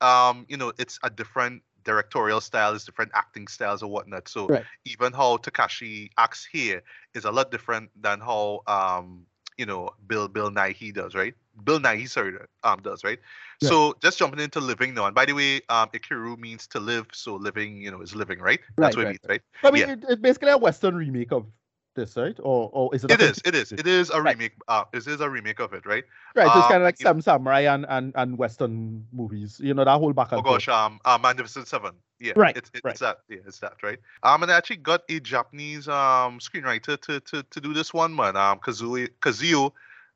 um, you know, it's a different directorial style, it's different acting styles or whatnot. So
Right.
even how Takashi acts here is a lot different than how um, you know, Bill Bill Nighy does, right? Bill Nighy, sorry, um, does, right?
Yeah.
So just jumping into living now. And by the way, um, Ikiru means to live, so living, you know, is living, right? That's
Right,
what it means, right?
I mean,
Yeah.
it, it's basically a Western remake of this, right? Or, or is it?
It is, it is, it is a
Right.
remake. Uh, it is a remake of it, right?
Right, so it's
Um,
kind of like some samurai and, and, and Western movies. You know that whole back and
Oh gosh, um, uh, Magnificent Seven. Yeah,
Right,
It's, it's
right.
that. Yeah, it's that, right? Um, and I actually got a Japanese um screenwriter to to to do this one, man. Um, Kazuo Kazuo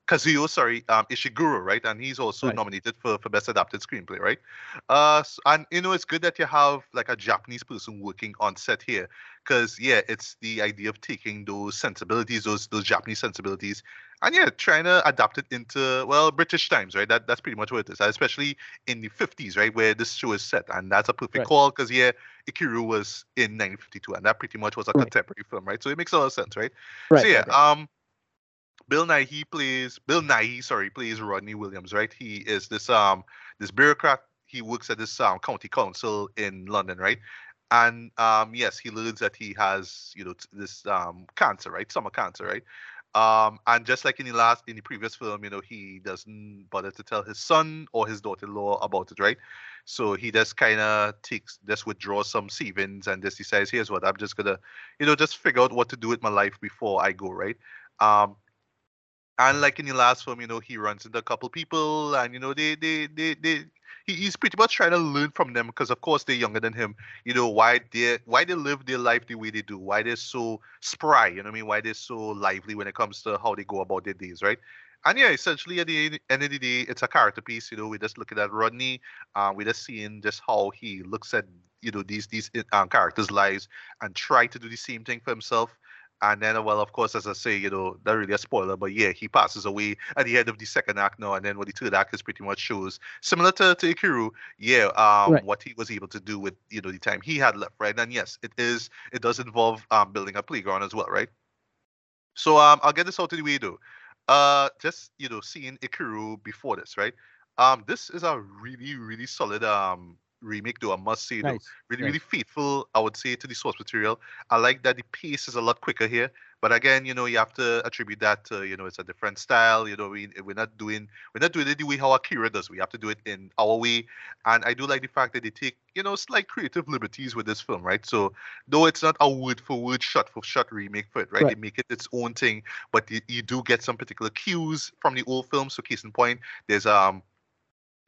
Kazuo, sorry, um, Ishiguro, right? And he's also
Right.
nominated for for best adapted screenplay, right? Uh, and you know it's good that you have like a Japanese person working on set here, because yeah, it's the idea of taking those sensibilities, those those Japanese sensibilities, and yeah, trying to adapt it into well British times, right? That that's pretty much what it is, especially in the 50s, right, where this show is set, and that's a perfect
Right.
call because yeah, Ikiru was in 1952, and that pretty much was a
Right.
contemporary film, right? So it makes a lot of sense, right?
Right.
so yeah, um, Bill Nighy plays Bill Nighy, sorry, plays Rodney Williams, right? He is this um this bureaucrat. He works at this um county council in London, right? And um yes, he learns that he has you know this um cancer, right? Summer cancer, right? Um, and just like in the last in the previous film, you know, he doesn't bother to tell his son or his daughter-in-law about it, right? So he just kind of takes, just withdraws some savings and just decides, here's what I'm just gonna, you know, just figure out what to do with my life before I go, right? Um, and like in the last film, you know, he runs into a couple people, and you know, they they they they he, he's pretty much trying to learn from them because of course they're younger than him. You know, why they why they live their life the way they do, why they're so spry, you know what I mean? Why they're so lively when it comes to how they go about their days, right? And yeah, essentially at the end of the day, it's a character piece. You know, we're just looking at Rodney. Uh, we're just seeing just how he looks at you know these these um, characters' lives and try to do the same thing for himself. And then, well, of course, as I say, you know, not really a spoiler, but yeah, he passes away at the end of the second act now, and then what the third act is pretty much shows similar to, to Ikiru, yeah, um,
Right.
what he was able to do with you know the time he had left, right? And yes, it is, it does involve um building a playground as well, right? So um, I'll get this out of the way though. Uh, just you know, seeing Ikiru before this, right? Um, this is a really, really solid um remake, though I must say, though really,
nice.
really faithful, I would say, to the source material. I like that the pace is a lot quicker here. But again, you know, you have to attribute that to, you know, it's a different style. You know, we we're not doing we're not doing it the way how Akira does. We have to do it in our way. And I do like the fact that they take, you know, slight creative liberties with this film, right? So though it's not a word for word, shot for shot remake for it, right?
Right.
They make it its own thing, but you, you do get some particular cues from the old film. So case in point, there's um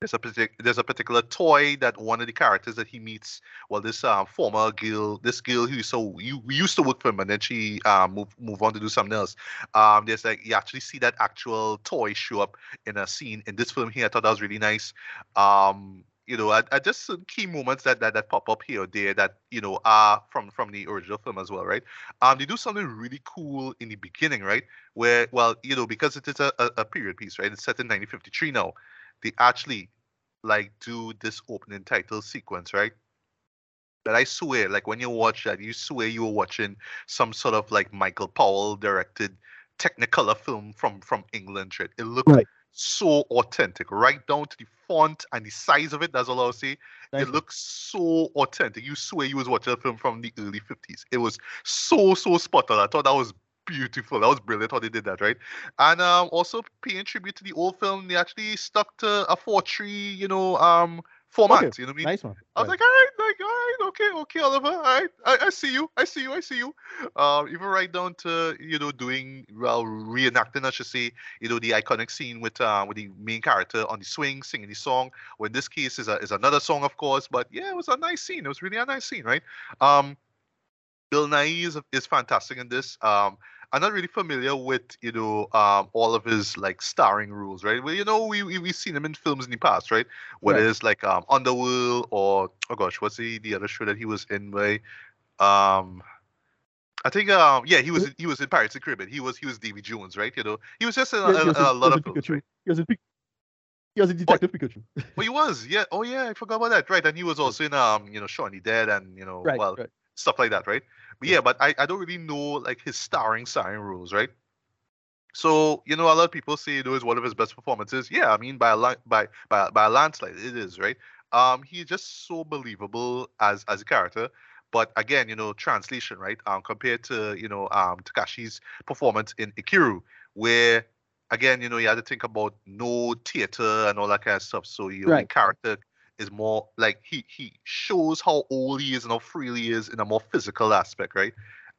there's a partic- there's a particular toy that one of the characters that he meets. Well, this um, former girl, this girl who so you used to work for him, and then she um move move on to do something else. Um, there's like you actually see that actual toy show up in a scene in this film here. I thought that was really nice. Um, you know, I, I just some key moments that, that that pop up here or there that you know are from from the original film as well, right? Um, they do something really cool in the beginning, right? Where well, you know, because it is a, a, period piece, right? It's set in 1953 now they actually like do this opening title sequence, right? But I swear, like when you watch that, you swear you were watching some sort of like Michael Powell directed Technicolor film from from England. Right? It looked
Right.
so authentic, right down to the font and the size of it. That's all I'll say.
Nice
It
one.
looks so authentic. You swear you was watching a film from the early 50s. It was so, so spot on. I thought that was beautiful. That was brilliant how they did that, right? And um, also paying tribute to the old film, they actually stuck to a 4-3, you know, um, format.
Okay,
You know what I mean?
Nice one.
I was
Right.
like, all right, like, all right, okay, okay, Oliver, all right, I, I see you, I see you, I see you. Um, even right down to you know doing well, reenacting, I should say, you know, the iconic scene with uh, with the main character on the swing singing the song. Or in this case, is a, is another song, of course, but yeah, it was a nice scene. It was really a nice scene, right? Um, Bill Nighy is, is fantastic in this. Um, I'm not really familiar with you know um, all of his like starring roles, right? Well, you know we, we we've seen him in films in the past, right? Whether
Right.
it's like um, Underworld or oh gosh, what's the the other show that he was in? By um, I think um yeah he was in, he was in Pirates of the Caribbean. He was he was Davy Jones, right? You know he was just in a,
was-
a, a lot of films,
Pikachu.
right?
He was in he was in Detective Pikachu.
Well, he was yeah oh yeah I forgot about that right and he was also in um you know Shaun the Dead and you know
Right,
well
right.
Stuff like that, right? But yeah, but I, I don't really know like his starring starring roles, right? So you know, a lot of people say you know it's one of his best performances. Yeah, I mean by a by by by a landslide, it is, right? Um, he's just so believable as as a character. But again, you know, translation, right? Um, compared to you know um Takashi's performance in Ikiru, where again, you know, you had to think about Noh theater and all that kind of stuff. So your
Right.
character is more like he he shows how old he is and how frail he is in a more physical aspect, right?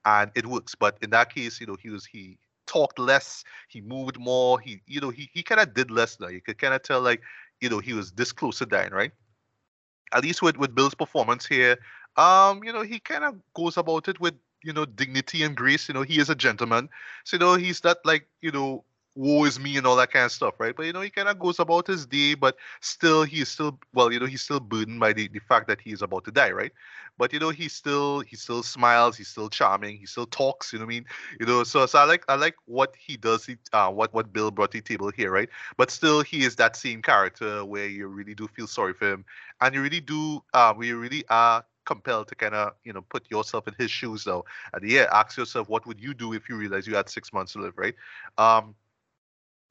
And it works. But in that case, you know, he was he talked less, he moved more, he you know, he he kind of did less now. You could kind of tell like, you know, he was this close to dying, right? At least with with Bill's performance here, um, you know, he kind of goes about it with you know dignity and grace. You know, he is a gentleman, so you know he's not like you know woe is me and all that kind of stuff, right? But you know, he kind of goes about his day, but still, he's still well, you know, he's still burdened by the, the fact that he is about to die, right? But you know, he still he still smiles, he's still charming, he still talks. You know what I mean? You know, so so I like I like what he does, he, uh, what what Bill brought to the table here, right? But still, he is that same character where you really do feel sorry for him, and you really do, uh, we really are compelled to kind of you know put yourself in his shoes though and yeah ask yourself what would you do if you realize you had six months to live right um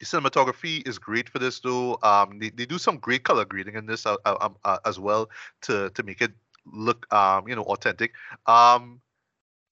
cinematography is great for this though. Um, they, they do some great color grading in this uh, uh, um, uh, as well to to make it look um you know authentic. Um,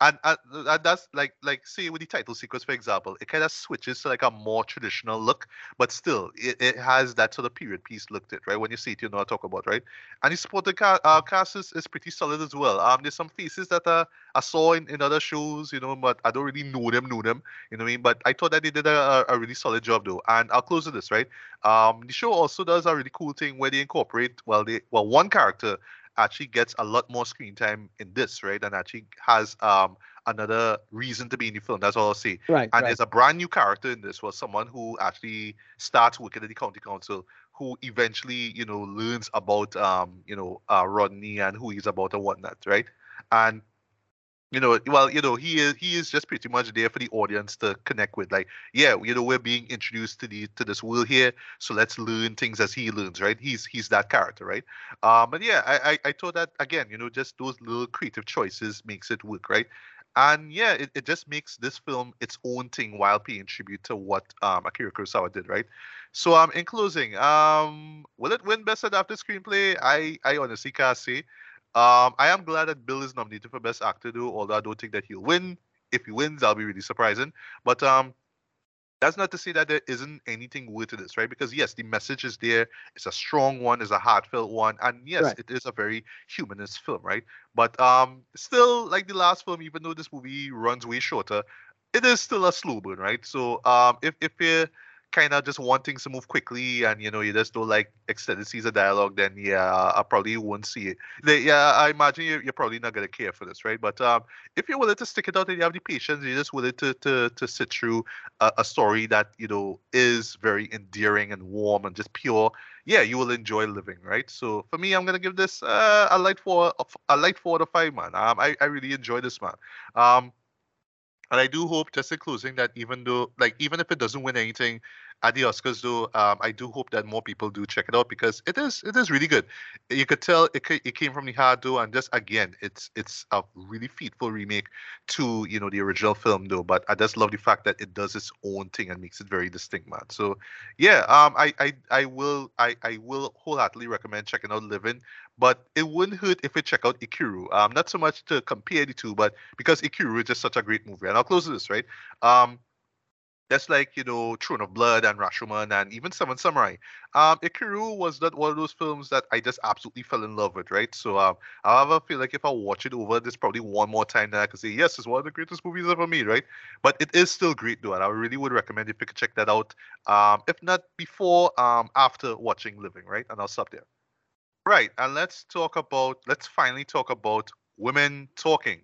and, and and that's like like say with the title sequence for example, it kind of switches to like a more traditional look, but still it, it has that sort of period piece look to it, right? When you see it, you know what I talk about, right? And the supporting ca- uh, cast is, is pretty solid as well. Um, there's some faces that uh, I saw in, in other shows, you know, but I don't really know them, know them, you know what I mean? But I thought that they did a, a really solid job though. And I'll close with this, right? Um, the show also does a really cool thing where they incorporate, well, they well, one character actually gets a lot more screen time in this, right? And actually has um another reason to be in the film. That's all I'll say.
Right.
And
right.
there's a brand new character in this was someone who actually starts working at the county council, who eventually, you know, learns about um, you know, uh Rodney and who he's about and whatnot, right? And you know, well, you know, he is he is just pretty much there for the audience to connect with. Like, yeah, you know, we're being introduced to the to this world here, so let's learn things as he learns, right? He's he's that character, right? Um, but yeah, I I, I thought that again, you know, just those little creative choices makes it work, right? And yeah, it, it just makes this film its own thing while paying tribute to what um Akira Kurosawa did, right? So um in closing, um will it win best adapted screenplay? I I honestly can't say. Um, I am glad that Bill is nominated for Best Actor, though, although I don't think that he'll win. If he wins, that'll be really surprising. But um, that's not to say that there isn't anything worth this, right? Because yes, the message is there. It's a strong one, it's a heartfelt one, and yes,
Right.
it is a very humanist film, right? But um, still, like the last film, even though this movie runs way shorter, it is still a slow burn, right? So um, if if you're kind of just wanting to move quickly and you know you just don't like extended scenes of dialogue, then yeah, I probably won't see it. They, yeah, I imagine you're, you're probably not gonna care for this, right? But um, if you're willing to stick it out and you have the patience, you're just willing to to to sit through a, a story that you know is very endearing and warm and just pure, yeah, you will enjoy living, right? So for me, I'm gonna give this uh, a light four, a light four out of five, man. Um, I I really enjoy this, man. Um, and I do hope, just in closing, that even though, like, even if it doesn't win anything at the Oscars, though, um, I do hope that more people do check it out because it is, it is really good. You could tell it, it came from the heart, though, and just again, it's, it's a really faithful remake to, you know, the original film, though. But I just love the fact that it does its own thing and makes it very distinct, man. So, yeah, um, I, I, I will, I, I will wholeheartedly recommend checking out Living but it wouldn't hurt if we check out Ikiru. Um, not so much to compare the two, but because Ikiru is just such a great movie. And I'll close this, right? Um, that's like you know Throne of Blood and Rashomon and even Seven Samurai. Um, Ikiru was not one of those films that I just absolutely fell in love with, right? So um, I feel like if I watch it over, there's probably one more time that I could say yes, it's one of the greatest movies ever made, right? But it is still great though, and I really would recommend if you could check that out. Um, if not before, um, after watching Living, right? And I'll stop there. Right, and let's talk about let's finally talk about women talking.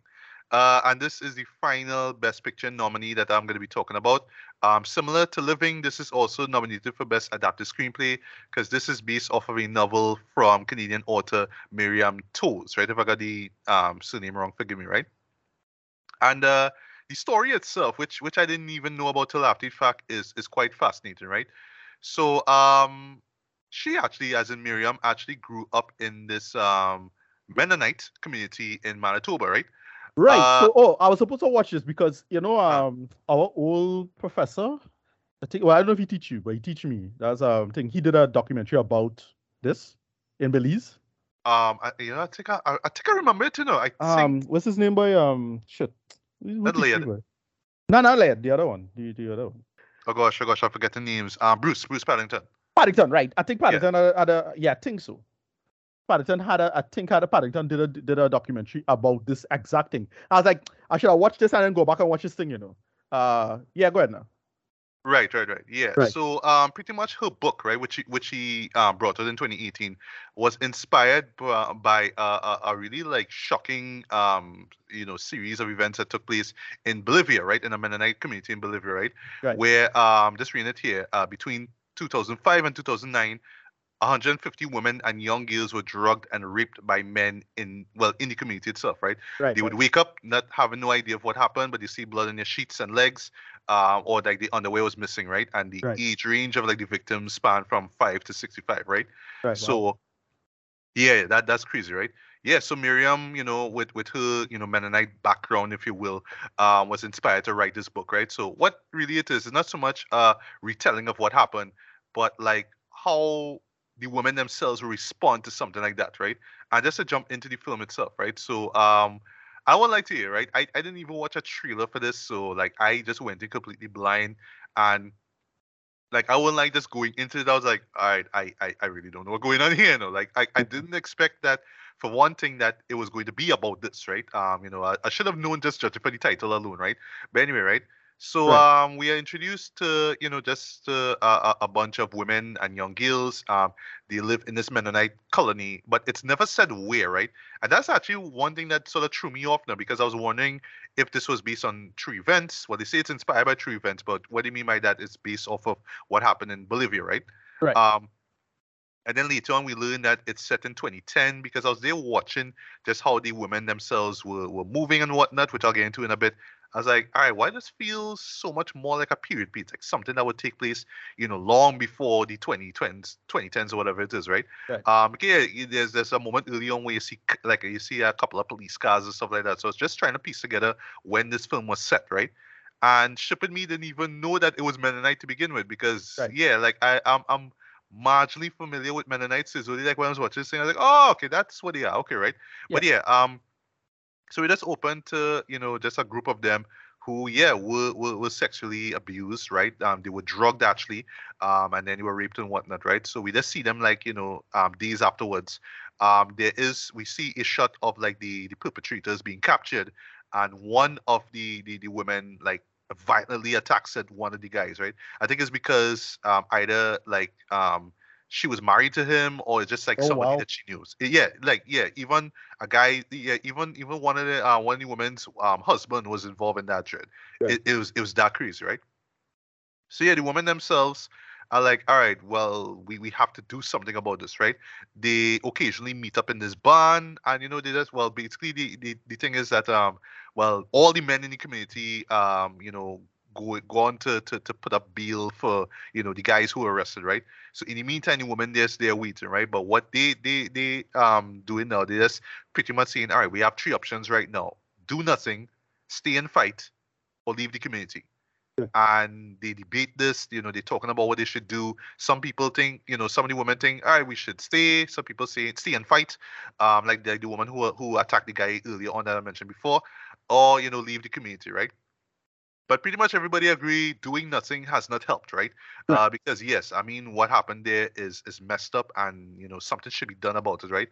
Uh, and this is the final Best Picture nominee that I'm going to be talking about. Um, similar to Living, this is also nominated for Best Adapted Screenplay because this is based off of a novel from Canadian author Miriam Toews, right? If I got the um, surname wrong, forgive me, right? And uh, the story itself, which which I didn't even know about till after the fact, is is quite fascinating, right? So um, she actually, as in Miriam, actually grew up in this um, Mennonite community in Manitoba, right?
Right.
Uh,
so, oh, I was supposed to watch this because you know,
Uh.
um, our old professor, I think. Well, I don't know if he teach you, but he teach me. That's um thing. He did a documentary about this in Belize.
Um, I, you know, I think I, I, I think I remember it. You know, I think
Um, what's his name by um shit?
Not
the
Laird.
No, not Laird. The other one. The, the other one.
oh gosh, oh gosh, I forget the names. Um, Bruce, Bruce Paddington.
Paddington, right? I think Paddington a, had a yeah, I think so. Paddington had a, I think had a Paddington did a did a documentary about this exact thing. I was like, I should have watched this and then go back and watch this thing, you know. Uh, yeah, go ahead now.
Right, right, right. Yeah.
Right.
So, um, pretty much her book, right, which he, which he um, brought out in 2018, was inspired by, by uh, a, a really like shocking, um, you know, series of events that took place in Bolivia, right, in a Mennonite community in Bolivia, right,
Right.
where um, just reading it here, uh, between 2005 and 2009. 150 women and young girls were drugged and raped by men in well in the community itself, right?
Right.
they would
right.
wake up not having no idea of what happened, but they see blood on their sheets and legs, um, or like the underwear was missing, right? And the
Right.
age range of like the victims span from five to sixty-five, right?
right, wow.
So, yeah, that that's crazy, right? Yeah, so Miriam, you know, with with her, you know, Mennonite background, if you will, um, was inspired to write this book, right? So what really it is is not so much a retelling of what happened, but like how the women themselves will respond to something like that, right? And just to jump into the film itself, right? So um I would like to hear, right? I, I didn't even watch a trailer for this, so like I just went in completely blind and like I wasn't like just going into it. I was like, all right, I, I, I really don't know what's going on *laughs* here. You know, like I, I didn't expect that for one thing that it was going to be about this, right? Um, you know, I, I should have known just judging for the title alone, right? But anyway, right? So
Right.
um, we are introduced to you know just uh, a, a bunch of women and young girls. Um, they live in this Mennonite colony, but it's never said where, right? And that's actually one thing that sort of threw me off now because I was wondering if this was based on true events. Well, they say it's inspired by true events, but what do you mean by that? It's based off of what happened in Bolivia, right?
Right.
Um, and then later on, we learned that it's set in 2010 because I was there watching just how the women themselves were, were moving and whatnot, which I'll get into in a bit. I was like, all right, why does this feel so much more like a period piece, like something that would take place, you know, long before the 2010s, 2010s or whatever it is, right?
Right.
Um, yeah, there's there's a moment early on where you see like you see a couple of police cars and stuff like that. So it's just trying to piece together when this film was set, right? And Ship and me didn't even know that it was Mennonite to begin with because
Right.
yeah, like I I'm I'm marginally familiar with Mennonites. So like when I was watching this thing, I was like, oh, okay, that's what they are. Okay, right. But yeah, um, so we just open to you know just a group of them who yeah were, were, were sexually abused, right? Um, they were drugged actually, um, and then they were raped and whatnot, right? So we just see them like you know um days afterwards. Um, there is we see a shot of like the the perpetrators being captured, and one of the the, the women like violently attacks at one of the guys, right? I think it's because um, either like um, she was married to him or it's just like
Oh,
somebody
wow.
that she knew. Yeah, like yeah, even a guy, yeah, even even one of the uh, one of the women's um, husband was involved in that shit.
Right.
It, it was it was that crazy, right? So yeah, the women themselves are like, all right, well, we, we have to do something about this, right? They occasionally meet up in this barn, and you know, they just well, basically the, the, the thing is that um, well, all the men in the community um, you know, go go on to, to to put up bail for you know the guys who were arrested, right? So in the meantime, the women there's they're waiting, right? But what they they they um doing now, they just pretty much saying, all right, we have three options right now: do nothing, stay and fight, or leave the community.
Yeah.
And they debate this, you know, they're talking about what they should do. Some people think, you know, some of the women think, all right, we should stay. Some people say stay and fight, um, like the, the woman who who attacked the guy earlier on that I mentioned before, or you know, leave the community, right? But pretty much everybody agree doing nothing has not helped, right?
Right.
Uh, because yes, I mean, what happened there is is messed up, and you know, something should be done about it, right?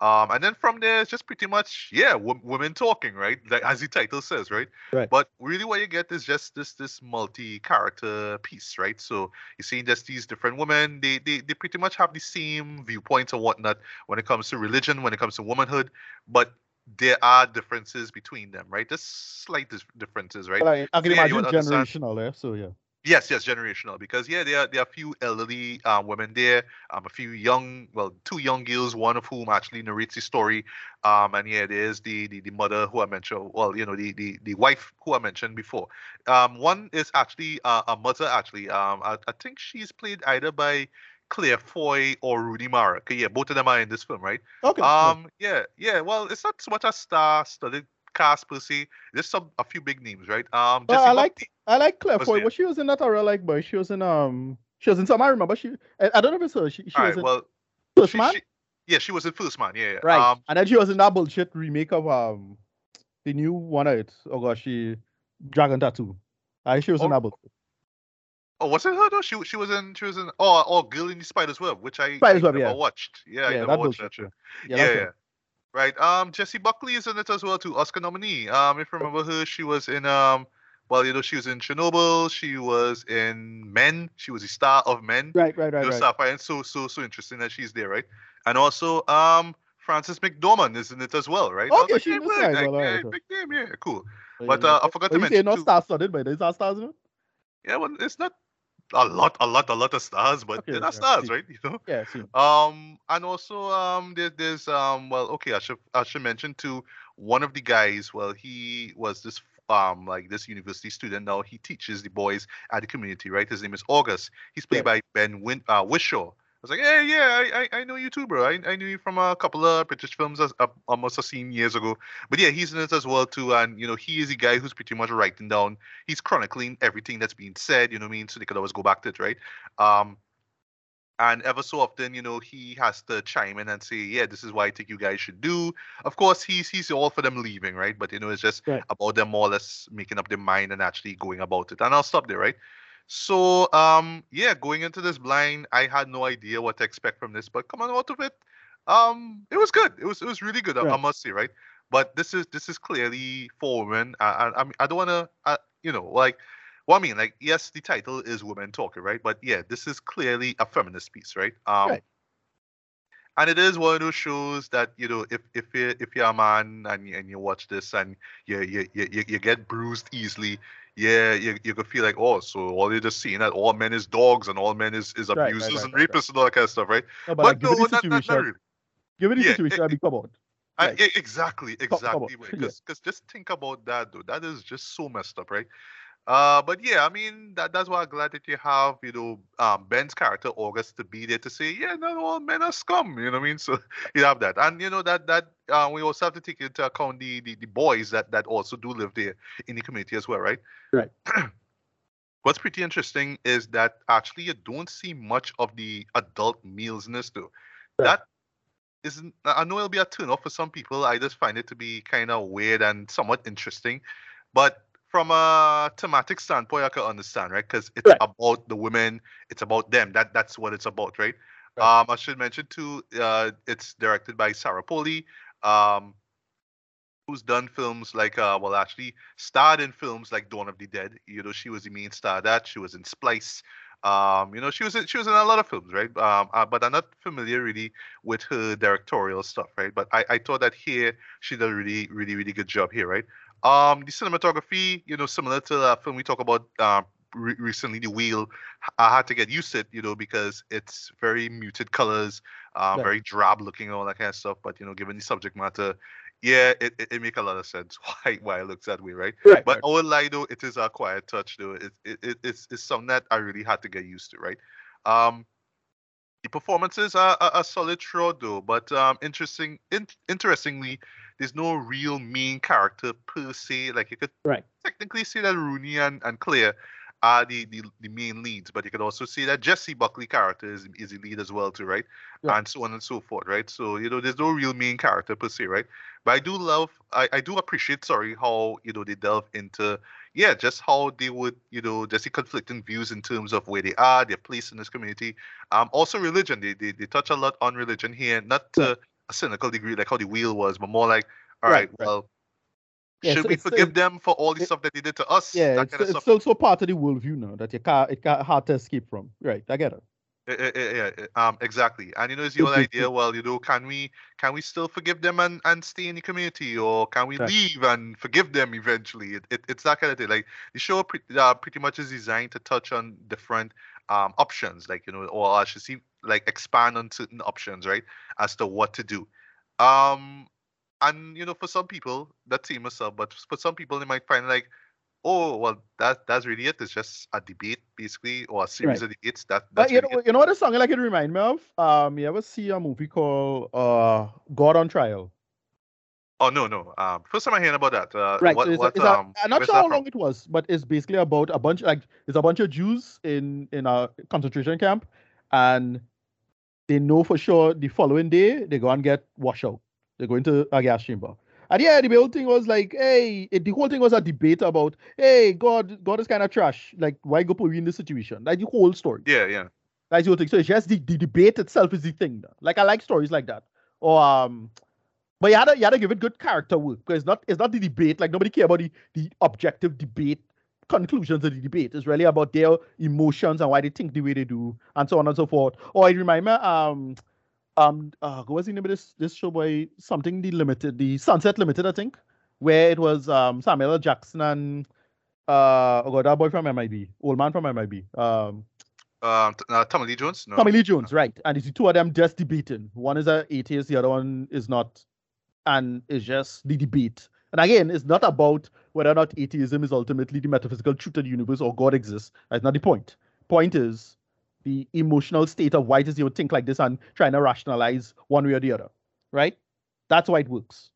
Um, and then from there, it's just pretty much yeah, w- women talking, right? Like as the title says, right?
Right.
But really, what you get is just this this multi-character piece, right? So you see just these different women. They they they pretty much have the same viewpoints and whatnot when it comes to religion, when it comes to womanhood, but there are differences between them, right? Just slight differences, right?
But I, I can
Yeah,
imagine generational there. So yeah.
Yes, yes, generational. Because yeah, there are there are a few elderly uh, women there, um, a few young, well, two young girls, one of whom actually narrates the story. Um, and yeah, there's the, the the mother who I mentioned. Well, you know, the the the wife who I mentioned before. Um, one is actually uh, a mother. Actually, um, I, I think she's played either by Claire Foy or Rooney Mara. Okay, yeah, both of them are in this film, right?
Okay. yeah.
Um, yeah, yeah. Well, it's not so much a star-studded cast per se. There's some a few big names, right? Um,
Well, I like I like Claire
was
Foy,
there.
but she was in that era like boy. She was in um she was in some I remember she I, I don't know if it's her. She, she
All
was
right,
in
well.
First
she,
Man?
she- Yeah, she was in First Man. Yeah, yeah.
Right.
Um,
and then she was in that bullshit remake of um the new one of it. Oh gosh, she Dragon Tattoo. I she was in
Oh,
that bullshit.
Oh, was it her though? She she was in she was in oh oh Girl in the Spider's Web, which I,
Spider's
I
Web,
never
yeah.
watched. Yeah, I
Yeah,
never
that
watched that show.
Yeah,
Yeah, yeah. Right. Um, Jessie Buckley is in it as well too. Oscar nominee. Um, if you remember her, she was in um. Well, you know, she was in Chernobyl. She was in Men. She was the star of Men.
Right, right, right,
you know,
right.
Sapphire. And so, so, so interesting that she's there, right? And also, um, Frances McDormand is in it as well, right? I
Okay,
like,
she's
hey, word, like,
well,
yeah, big name, yeah, cool. But uh, I forgot to
Well, you say
mention
not
too.
star studded, but there's our stars in it?
Yeah, well, it's not a lot, a lot, a lot of stars, but
Okay,
they're
yeah,
not stars,
see.
right? *laughs* You know.
Yeah.
Um, and also, um, there, there's um, well, okay, I should I should mention too. One of the guys, well, he was this um like this university student. Now he teaches the boys at the community, right? His name is August. He's played
Yeah.
by Ben Win uh, Whishaw. I was like, hey, yeah, I, I, I know you too, bro. I, I knew you from a couple of British films as, uh, almost a seen years ago. But yeah, he's in it as well too. And you know, he is the guy who's pretty much writing down. He's chronicling everything that's being said. You know what I mean? So they could always go back to it, right? Um, and ever so often, you know, he has to chime in and say, "Yeah, this is what I think you guys should do." Of course, he's he's all for them leaving, right? But you know, it's just
Right.
about them more or less making up their mind and actually going about it. And I'll stop there, right? So, um, yeah, going into this blind, I had no idea what to expect from this, but coming out of it, um, it was good. It was it was really good. I, I must say, right? But this is this is clearly for women. I I, I mean, I don't want to, you know, like. Well, I mean, like, yes, the title is Women Talking, right? But yeah, this is clearly a feminist piece, right? Um,
Right.
and it is one of those shows that you know, if if you if you're a man and you, and you watch this and you, you you you get bruised easily, yeah, you you could feel like, oh, so all you're just seeing that all men is dogs and all men is is
right,
abusers
right,
and
right, right.
rapists and all that kind of stuff, right?
No, but,
But,
like,
no, not, not,
situation,
not really.
given the
Yeah,
situation
it-
that we come on.
I,
Right.
e- exactly, exactly.
yeah.
Because just think about that, though. That is just so messed up, right? Uh, but yeah, I mean that that's why I'm glad that you have, you know, um, Ben's character August to be there to say, yeah, not all men are scum. You know what I mean? *laughs* So you have that, and you know that that uh, we also have to take into account the, the the boys that that also do live there in the community as well, right?
Right. *clears throat*
What's pretty interesting is that actually you don't see much of the adult meals in this too.
Right.
That isn't I know it'll be a turn off for some people. I just find it to be kind of weird and somewhat interesting. But from a thematic standpoint, I can understand, right? Because it's
Right.
about the women, it's about them. That that's what it's about, right?
Right.
Um, I should mention too, uh, it's directed by Sarah Polley, um, who's done films like uh, well, actually starred in films like Dawn of the Dead. You know, she was the main star that. She was in Splice. Um, you know, she was in, she was in a lot of films, right? Um, uh, but I'm not familiar really with her directorial stuff, right? But I, I thought that here she did a really, really, really good job here, right? Um, the cinematography, you know, similar to the film we talk about uh, re- recently, The Whale. I had to get used to it, you know, because it's very muted colors, uh,
Right.
very drab looking, all that kind of stuff. But you know, given the subject matter, yeah, it, it, it make a lot of sense *laughs* why why it looks that way, right?
Right.
But
right.
Lie though, it is a quiet touch though. It, it, it it's it's something that I really had to get used to, right? Um, the performances are, are, are solid throughout though, but um, interesting, in, interestingly, there's no real main character per se. Like you could
Right.
technically say that Rooney and, and Claire are the, the the main leads, but you could also say that Jessie Buckley character is, is the lead as well too, right? And so on and so forth, right? So you know, there's no real main character per se, right? But I do love, I, I do appreciate, sorry, how you know they delve into, yeah, just how they would, you know, just the conflicting views in terms of where they are, their place in this community. Um, also religion. They they, they touch a lot on religion here, not to a cynical degree like how the Whale was, but more like, all
Right,
right,
right.
well,
Yeah,
should
so
we forgive
it-
them for all the
it-
stuff that they did to us?
Yeah,
that
it's,
of
it's also part of the worldview now that you can't it can't hard to escape from. Right, I get it.
Eh, eh, eh, Yeah, um, exactly. And you know, it's the whole
Mhm,
idea. Well, you know, can we can we still forgive them and, and stay in the community, or can we
Right.
leave and forgive them eventually? It, it, it's that kind of thing. Like the show, pre- uh, pretty much is designed to touch on different um options, like you know, or I should see like expand on certain options, right, as to what to do. Um, and you know, for some people, that team myself, but for some people, they might find like, oh, well, that that's really it. It's just a debate, basically, or a series of debates. That
But
that's
you
really
know,
it.
you know what the song like it remind me of? Um, you ever see a movie called uh God on Trial?
Oh no, no. Um, first time I hearing about that. Uh,
Right.
What,
so it's, a-
what,
it's
um,
I'm not sure how long it was, but it's basically about a bunch like it's a bunch of Jews in in a concentration camp, and they know for sure the following day they go and get washed out. They go into a gas chamber. And yeah, the whole thing was like, hey, it, the whole thing was a debate about, hey, God, God is kind of trash. Like, why go put you in this situation? Like the whole story.
Yeah, yeah.
That's the whole thing. So it's just the, the debate itself is the thing. Like I like stories like that. Or um, but you had to you had to give it good character work because it's not it's not the debate. Like nobody care about the, the objective debate conclusions of the debate. It's really about their emotions and why they think the way they do, and so on and so forth. Or I remember um um uh, what was the name of this this show boy something the limited the Sunset Limited I think where it was um Samuel L. Jackson and uh oh god that boy from MIB old man from MIB um
Um, uh, Tommy Lee Jones. No.
Tommy Lee Jones, right? And it's the two of them just debating. One is a atheist, the other one is not, and it's just the debate. And again, it's not about whether or not atheism is ultimately the metaphysical truth of the universe or God exists. That's not the point. Point is the emotional state of why does you think like this and trying to rationalize one way or the other, right? That's why it works.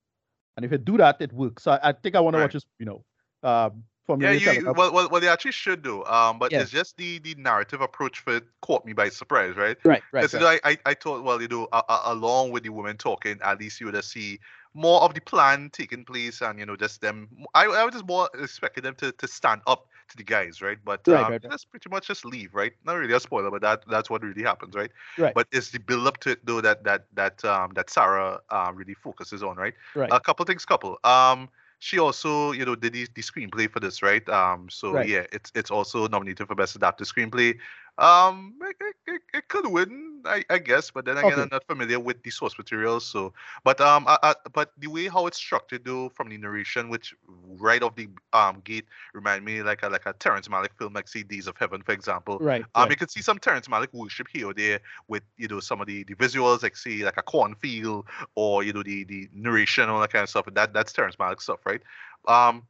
And if you do that, it works. So I, I think I want to watch this, you know, um, from
Yeah, you, you- well, well, well, they actually should do. Um, but
Yeah.
it's just the the narrative approach for it caught me by surprise, right?
right, right,
Because I, I I thought, well, you know, uh, along with the women talking, at least you would have see more of the plan taking place, and you know, just them. I I was just more expecting them to to stand up to the guys, right? But
Right,
um,
right, right.
just pretty much just leave, right? Not really a spoiler, but that that's what really happens, right?
Right.
But it's the build up to it though that that that um that Sarah uh, really focuses on, right?
right.
a couple things couple um she also you know did the, the screenplay for this right um so
Right.
yeah it's it's also nominated for best adapted screenplay um it, it, it, could win I, I guess but then again
Okay.
i'm not familiar with the source material so but um I, I, but the way how it's structured though from the narration which right off the um gate remind me like a like a terrence malick film like days of heaven for example
right.
um,
right.
you can see some Terrence Malick worship here or there with you know some of the, the visuals, like see like a cornfield or you know the the narration all that kind of stuff. That that's Terrence Malick stuff, right? Um,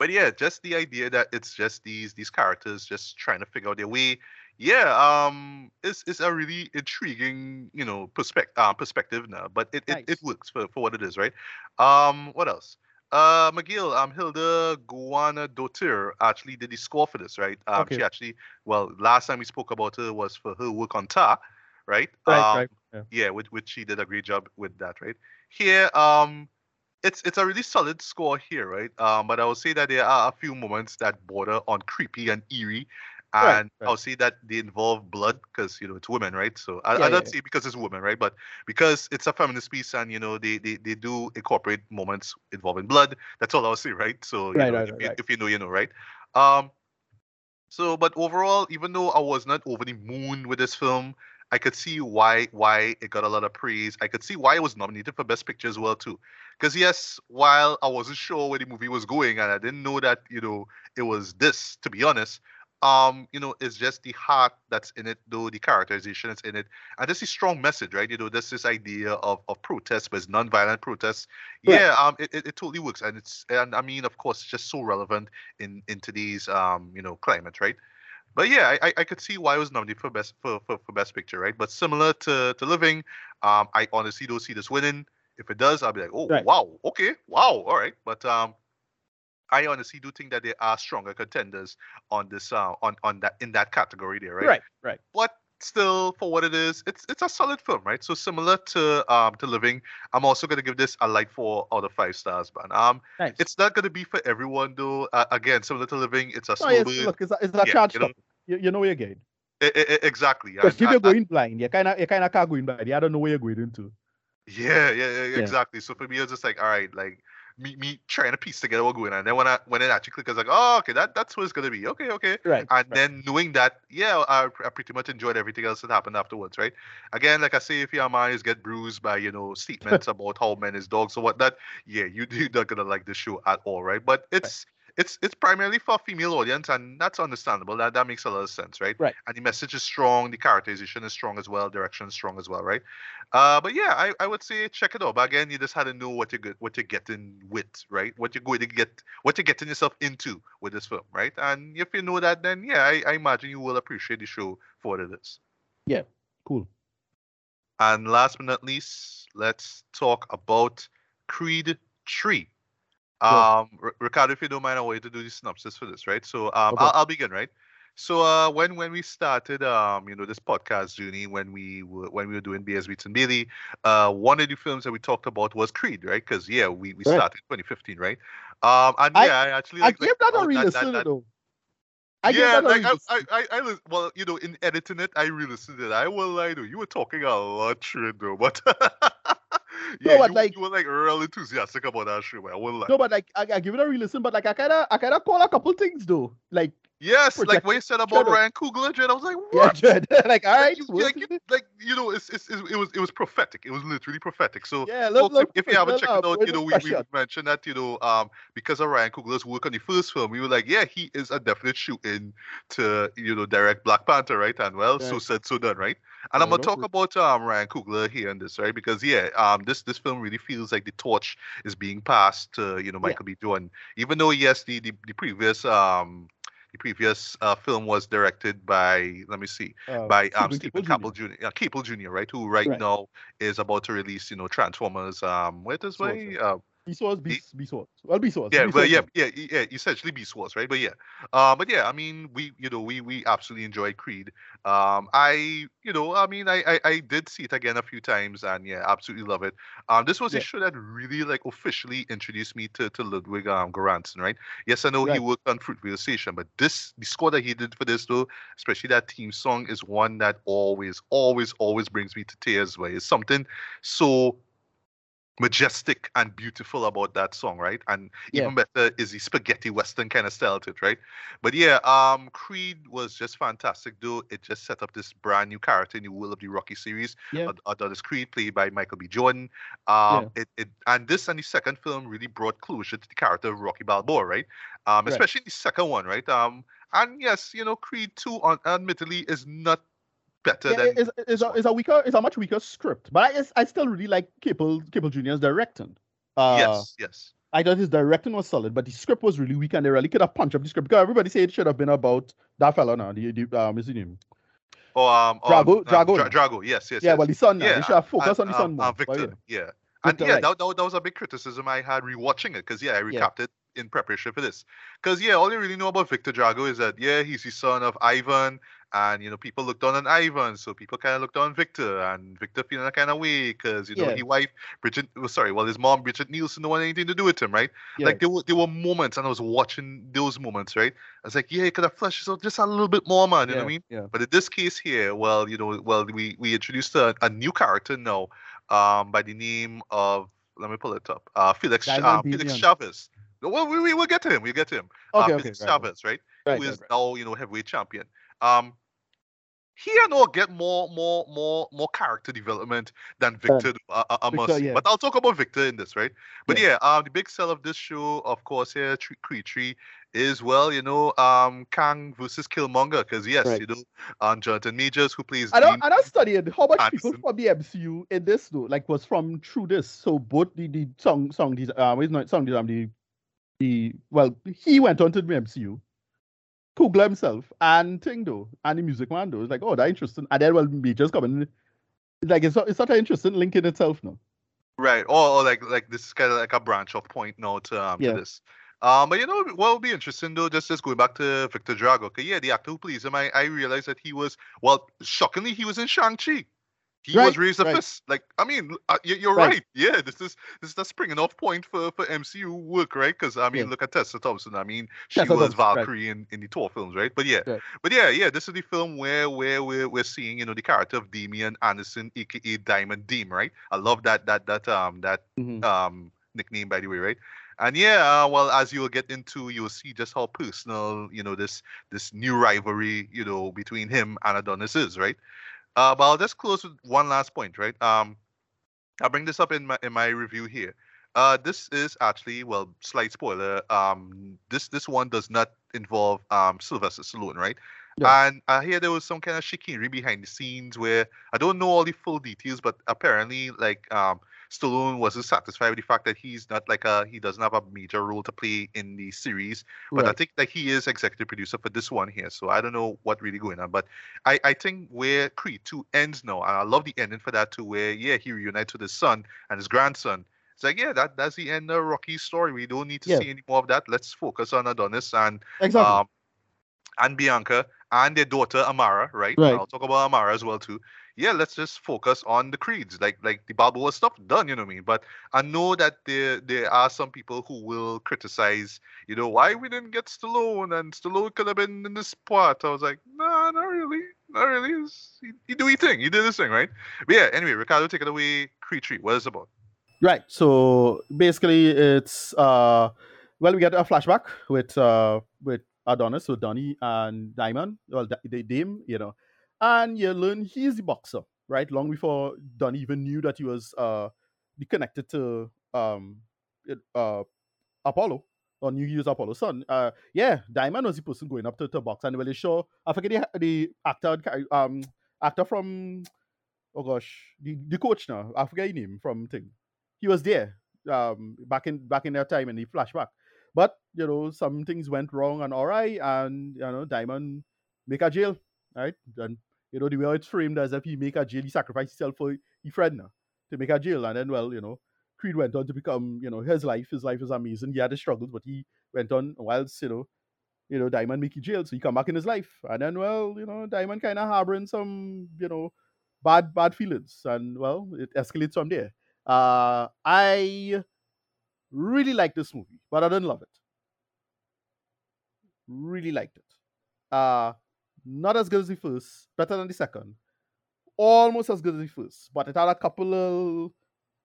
but yeah, just the idea that it's just these these characters just trying to figure out their way. Yeah, um, it's it's a really intriguing you know perspective uh, perspective now, but it, it, it works for, for what it is, right? Um, what else? Uh, McGill, um, Hildur Guðnadóttir actually did the score for this, right? Um,
Okay.
she actually, well, last time we spoke about her was for her work on Tár, right?
Right,
um,
right. Yeah.
yeah, which which she did a great job with that, right? Here, um, it's it's a really solid score here, right? Um, but I would say that there are a few moments that border on creepy and eerie, and
right.
I'll say that they involve blood because you know it's women, right? So I,
Yeah,
I don't
yeah.
say because it's women, right? But because it's a feminist piece, and you know they they, they do incorporate moments involving blood. That's all I'll say, right? So you
Right,
know,
right,
if,
right,
you, if you know, you know, right? Um, so, but overall, even though I was not over the moon with this film, I could see why why it got a lot of praise. I could see why it was nominated for Best Picture as well too. Because yes, while I wasn't sure where the movie was going and I didn't know that you know it was this, to be honest, um, you know, it's just the heart that's in it, though the characterization is in it, and this is strong message, right? You know, there's this idea of of protest, but it's non-violent protests. Yeah, um, it, it, it totally works, and it's and I mean, of course, it's just so relevant in in today's um, you know, climate, right? But yeah, I, I- could see why it was nominated for best for, for, for best picture, right? But similar to to Living, um, I honestly don't see this winning. If it does, I'll be like, oh
Right.
wow, okay, wow, all right. But um, I honestly do think that there are stronger contenders on this uh on on that in that category there, right?
Right, right.
But still, for what it is, it's it's a solid film, right? So similar to um to Living, I'm also gonna give this a light four out of five stars, man. Um,
Nice.
it's not gonna be for everyone though. Uh, again, similar to Living, it's a
Oh,
slow
yes, look, it's a, it's a
Yeah,
charge
you know.
You, you know where you're going.
I- I- I- exactly.
Because if you're
and- and-
going blind, you kind of you kind of can't go in blind. You don't know where you're going into.
Yeah, yeah, yeah,
Yeah.
exactly. So for me, it's just like, all right, like me, me trying to piece together what's going on. And then when I when it actually clicked, I was like, oh, okay, that that's what it's gonna be. Okay, okay.
Right.
And
right.
then knowing that, yeah, I, I pretty much enjoyed everything else that happened afterwards, right? Again, like I say, if your minds get bruised by you know *laughs* statements about how men is dogs or whatnot, yeah, you *laughs* you're not gonna like the show at all, right? But it's it's it's primarily for a female audience, and that's understandable. That that makes a lot of sense, right?
Right.
And the message is strong, the characterization is strong as well, direction is strong as well, right? Uh, but yeah, I, I would say check it out. But again, you just had to know what you're what you're getting with, right? What you're going to get, what you're getting yourself into with this film, right? And if you know that, then yeah, I, I imagine you will appreciate the show for what it is.
Yeah, cool.
And last but not least, let's talk about Creed 3.
Sure.
Um, R- Ricardo, if you don't mind, I want you to do the synopsis for this, right? So um,
Okay.
I'll, I'll begin, right? So uh, when when we started um you know this podcast journey when we were when we were doing BS Beats and Bailey, uh one of the films that we talked about was Creed, right? Because yeah, we, we
Right.
started 2015, right? Um and
I-
yeah, I actually
I
like,
gave
like,
that a re-listen
that-
though. I
yeah, like I. I, I, I, well, you know, in editing it, I re-listened it. I will lie though, you were talking a lot, shit though, but *laughs* *laughs* yeah,
but
you,
like-
you were like real enthusiastic about that shit. man, I will lie.
No, but like I, I give it a re-listen, but like I kinda I kinda call a couple things though. Like
yes, like
project-
what you said about
up.
Ryan Coogler, Jen, I was like,
yeah,
what?
Jed. *laughs* like all
Like, you, like, you, like you know, it's, it's, it was it was prophetic. It was literally prophetic. So
yeah,
folks,
look,
if,
look,
if you haven't checked it out, you know, we, we mentioned that, you know, um, because of Ryan Coogler's work on the first film, we were like, yeah, he is a definite shoot in to, you know, direct Black Panther, right? And well, so
Right.
said, so done, right? And I'm gonna talk about um Ryan Coogler here in this, right? Because yeah, um, this this film really feels like the torch is being passed to, you know,
Yeah.
Michael B. Jordan. Even though yes, the the, the previous um the previous uh, film was directed by let me see
Uh,
by um, Steven
Caple
Caple Jr. Uh, Jr. Right, who right,
Right.
now is about to release, you know, Transformers. Um, where this way? Uh,
Beast, Beast Wars. Well, Wars.
yeah,
Beast
well, yeah, yeah, yeah, essentially Wars, right? But yeah, um, but yeah, I mean, we, you know, we we absolutely enjoyed Creed. Um, I, you know, I mean, I, I I did see it again a few times, and yeah, absolutely love it. Um, this was a show that really like officially introduced me to to Ludwig um Göransson, right? Yes, I know he worked on Fruitvale Station, but this the score that he did for this though, especially that theme song, is one that always, always, always brings me to tears. Where it's something so majestic and beautiful about that song, right? And
Yeah.
even better is the spaghetti western kind of style to it, right? But yeah, um, Creed was just fantastic, though. It just set up this brand new character in the world of the Rocky series.
Yeah.
Ad- Adonis Creed, played by Michael B. Jordan. Um, it, it and this and the second film really brought closure to the character of Rocky Balboa, right? Um,
Right.
especially the second one, right? Um, and yes, you know, Creed Two, un- admittedly, is not better
Yeah,
than
it's, it's, a, it's a weaker, it's a much weaker script, but I, I still really like Caple, Caple Jr.'s directing. Uh,
yes, yes.
I thought his directing was solid, but the script was really weak, and they really could have punched up the script because everybody said it should have been about that fella now. The, the um, is his name?
Oh, um,
Drago-
um,
Drago,
Dra- Drago, yes, yes,
yeah,
yes.
well, the son. Now.
Yeah,
they should have focused
and,
on the son
um,
more.
uh,
but
Victor,
yeah.
yeah. And
Victor,
yeah,
right.
that, that, that was a big criticism I had rewatching it because yeah, I
Yeah.
recapped it in preparation for this. Because yeah, all you really know about Victor Drago is that yeah, he's the son of Ivan, and you know people looked down on Ivan, so people kind of looked down on Victor, and Victor feeling a kind of way because you know
Yeah.
his wife Bridget, well, sorry, well his mom Brigitte Nielsen don't want anything to do with him, right?
Yeah.
Like there were there were moments, and I was watching those moments, right? I was like, yeah, you could have fleshed this out just a little bit more, man. You know what I mean?
Yeah.
But in this case here, well, you know, well, we we introduced a, a new character now, um, by the name of let me pull it up, uh, Felix uh, Felix. Chavez. Well, we, we will get to him. We'll get to him.
Okay,
uh,
okay.
Felix
right,
Chavez, right?
right,
Who
right, right.
now you know heavyweight champion. Um, he and all get more more more more character development than Victor. uh, I, I must
Victor, yeah.
But I'll talk about Victor in this, right? But yeah, um, the big sell of this show, of course, here, Tre- Creed Tree, is well, you know, um, Kang versus Killmonger, because yes,
Right.
you know, um, Jonathan Majors who plays
I
Dean.
don't, I don't studied how much people from the MCU in this though, like was from through this. So both the the song song these um it's not song these um the the well he went on to the MCU, Coogler himself and Ting though and the music man though. It's like oh that interesting. And then well just coming. Like it's not- it's not an interesting link in itself now.
Right. Or, or like like this is kind of like a branch off point now to um
Yeah.
to this. Um, but you know what would be interesting though, just just going back to Victor Drago. Okay, yeah, the actor who plays him, I, I realized that he was well, shockingly, he was in Shang Chi. He was
Right,
raised a
right.
fist. Like I mean, uh, you, you're
Right.
right. Yeah, this is this is a springing off point for for MCU work, right? Because I mean,
Yeah.
look at Tessa Thompson. I mean, *laughs* she
Tessa
was
Thompson.
Valkyrie in, in the Thor films, right? But yeah, but yeah, yeah, this is the film where where we're, we're seeing you know the character of Damian Anderson, aka Diamond Deem, right? I love that that that um that
Mhm.
um nickname by the way right and yeah uh, well as you'll get into you'll see just how personal you know this this new rivalry you know between him and adonis is right uh but i'll just close with one last point right? Um i'll bring this up in my in my review here. Uh this is actually well slight spoiler um this this one does not involve um sylvester stallone right?
Yeah.
and I hear there was some kind of chicanery behind the scenes where I don't know all the full details, but apparently, like um, Stallone wasn't satisfied with the fact that he's not like a he doesn't have a major role to play in the series. But I think that he is executive producer for this one here, so I don't know what really going on. But I I think where Creed two ends now, and I love the ending for that too, where yeah he reunites with his son and his grandson. It's like yeah that that's the end of Rocky's story. We don't need to
Yeah.
see any more of that. Let's focus on Adonis and
Exactly.
um, and Bianca and their daughter Amara, right?
Right.
I'll talk about Amara as well too. Yeah, let's just focus on the creeds, like like the Balboa stuff done, you know what I mean? But I know that there there are some people who will criticize, you know, why we didn't get Stallone and Stallone could have been in this part. I was like, nah, not really, not really. He, he do his thing, he did his thing, right? But yeah, anyway, Ricardo, take it away. Creed Tree, what is it about?
Right. So basically, it's uh, well, we get a flashback with uh with Adonis, with Donnie and Diamond. Well, the, the Dame, you know, and you learn he's the boxer, right? Long before Don even knew that he was uh connected to um uh Apollo or knew he was Apollo's son. Uh, yeah, Diamond was the person going up to, to box, and they show I forget the, the actor um actor from oh gosh the, the coach now I forget his name from thing he was there um back in back in that time in the flashback. But you know, some things went wrong and alright, and you know, Diamond make a jail, right? And you know, the way it's framed as if he make a jail, he sacrificed himself for his friend now to make a jail. And then well, you know, Creed went on to become, you know, his life. His life is amazing. He had his struggles, but he went on whilst, you know, you know, Diamond make jail. So he come back in his life. And then well, you know, Diamond kinda harboring some, you know, bad bad feelings. And well, it escalates from there. Uh, I really like this movie, but I didn't love it. Really liked it. Uh, not as good as the first, better than the second. Almost as good as the first, but it had a couple of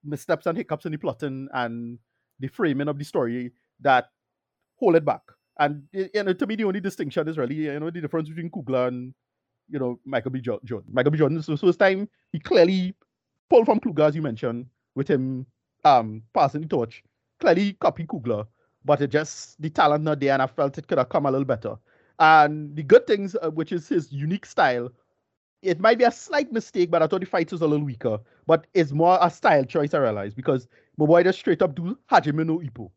missteps and hiccups in the plotting and the framing of the story that hold it back. And you know, to me, the only distinction is really you know the difference between Coogler and you know Michael B. Jordan. Michael B. Jordan, the first time he clearly pulled from Coogler, as you mentioned, with him um passing the torch. Clearly copied Coogler, but it just the talent not there, and I felt it could have come a little better. And the good things, uh, which is his unique style, it might be a slight mistake, but I thought the fight was a little weaker. But it's more a style choice, I realize, because my boy just straight up do Hajime no Ippo.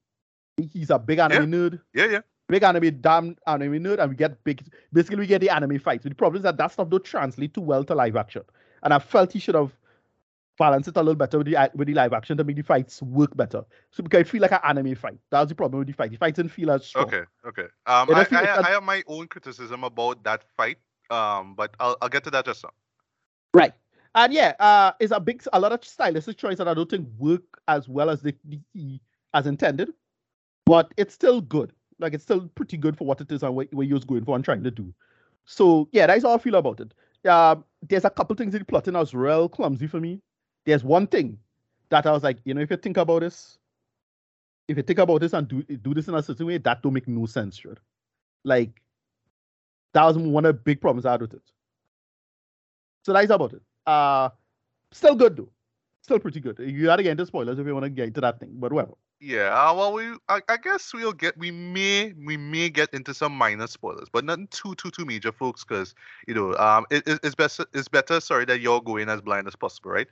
He's a big anime nerd,
Yeah, yeah.
big anime, damn anime nerd, and we get big. Basically, we get the anime fights. But the problem is that that stuff don't translate too well to live action. And I felt he should have balanced it a little better with the with the live action to make the fights work better. So because it feel like an anime fight. That's the problem with the fight. The fight didn't feel as strong.
Okay, okay. Um, I, I,
like
I have my own criticism about that fight. Um, but I'll I'll get to that just now.
Right. And yeah, uh, it's a big, a lot of stylistic choice that I don't think work as well as the, the as intended, but it's still good. Like it's still pretty good for what it is and what, what he was going for and trying to do. So yeah, that's how I feel about it. Uh, there's a couple things in the plotting that was real clumsy for me. There's one thing that I was like, you know, if you think about this, if you think about this and do do this in a certain way, that don't make no sense, sure. Like that was one of the big problems I had with it. So that's about it. Uh still good though. Still pretty good. You gotta get into spoilers if you want to get into that thing, but whatever.
Yeah, uh, well, we I, I guess we'll get we may we may get into some minor spoilers, but nothing too too too major, folks, because you know um it, it- it's better it's better sorry that you're going as blind as possible, right?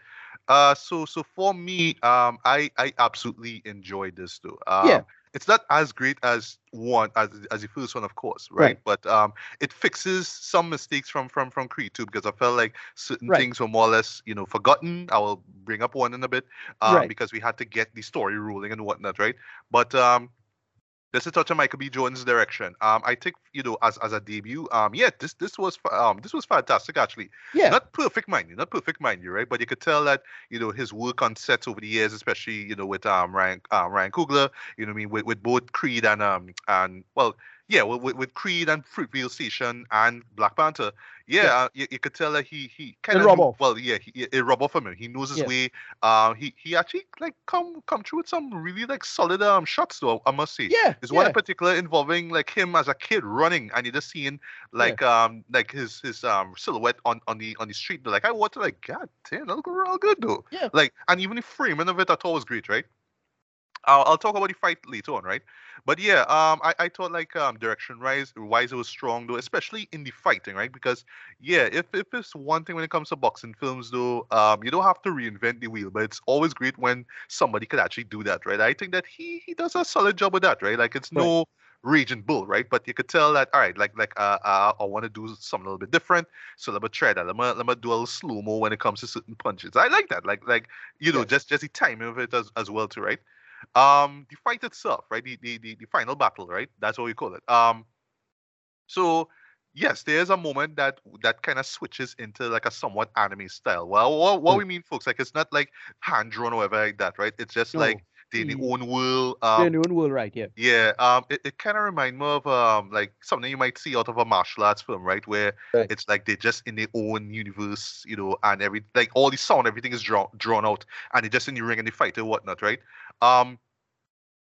Uh, so so for me um I I absolutely enjoyed this too. Um,
Yeah.
It's not as great as one as as the first one, of course, right?
Right.
But um, it fixes some mistakes from from from Creed too, because I felt like certain
Right.
things were more or less, you know, forgotten. I will bring up one in a bit, um,
Right.
because we had to get the story rolling and whatnot, right? But um, just to touch on Michael B. Jones' direction, um, I think you know as as a debut, um, yeah, this this was um this was fantastic actually.
Yeah.
Not perfect, mind you, not perfect, mind you, right? But you could tell that you know his work on sets over the years, especially you know with um Ryan um, Ryan Coogler, you know what I mean with, with both Creed and um and well yeah with, with- Creed and Fruitvale Station and Black Panther, yeah,
Yeah.
Uh, you, you could tell that he he kind of
rub off.
well yeah he, it rub off from him. He knows his
Yeah.
way. Um, he he actually like come come through with some really like solid um shots though I must say.
Yeah.
There's one in particular involving like him as a kid running, and you just seeing like um like his his um silhouette on on the on the street. Like I wanted like God damn, that look real good though.
Yeah.
Like and even the framing of it, I thought was great, right? I'll, I'll talk about the fight later on, right? But yeah, um, I, I thought like um direction wise, wise it was strong though, especially in the fighting, right? Because yeah, if if it's one thing when it comes to boxing films though, um, you don't have to reinvent the wheel, but it's always great when somebody could actually do that, right? I think that he he does a solid job with that, right? Like it's
Right.
no raging bull, right? But you could tell that all right, like like uh, uh I want to do something a little bit different, so let me try that. Let me let me do a little slow mo when it comes to certain punches. I like that, like like you know,
Yes.
just just the timing of it as as well too, right? Um, the fight itself, right? The, the the the final battle, right? That's what we call it. Um, so yes, there's a moment that that kind of switches into like a somewhat anime style. Well, what, what
Mm.
we mean, folks, like it's not like hand drawn or whatever like that, right? It's just
No.
like they in
Mm.
their own world.
They're
Um,
in their own world, right? Yeah.
yeah, um, it, it kind of reminds me of um like something you might see out of a martial arts film, right? Where
Right.
it's like they're just in their own universe, you know, and every like all the sound, everything is drawn drawn out, and they're just in the ring and they fight and whatnot, right? Um,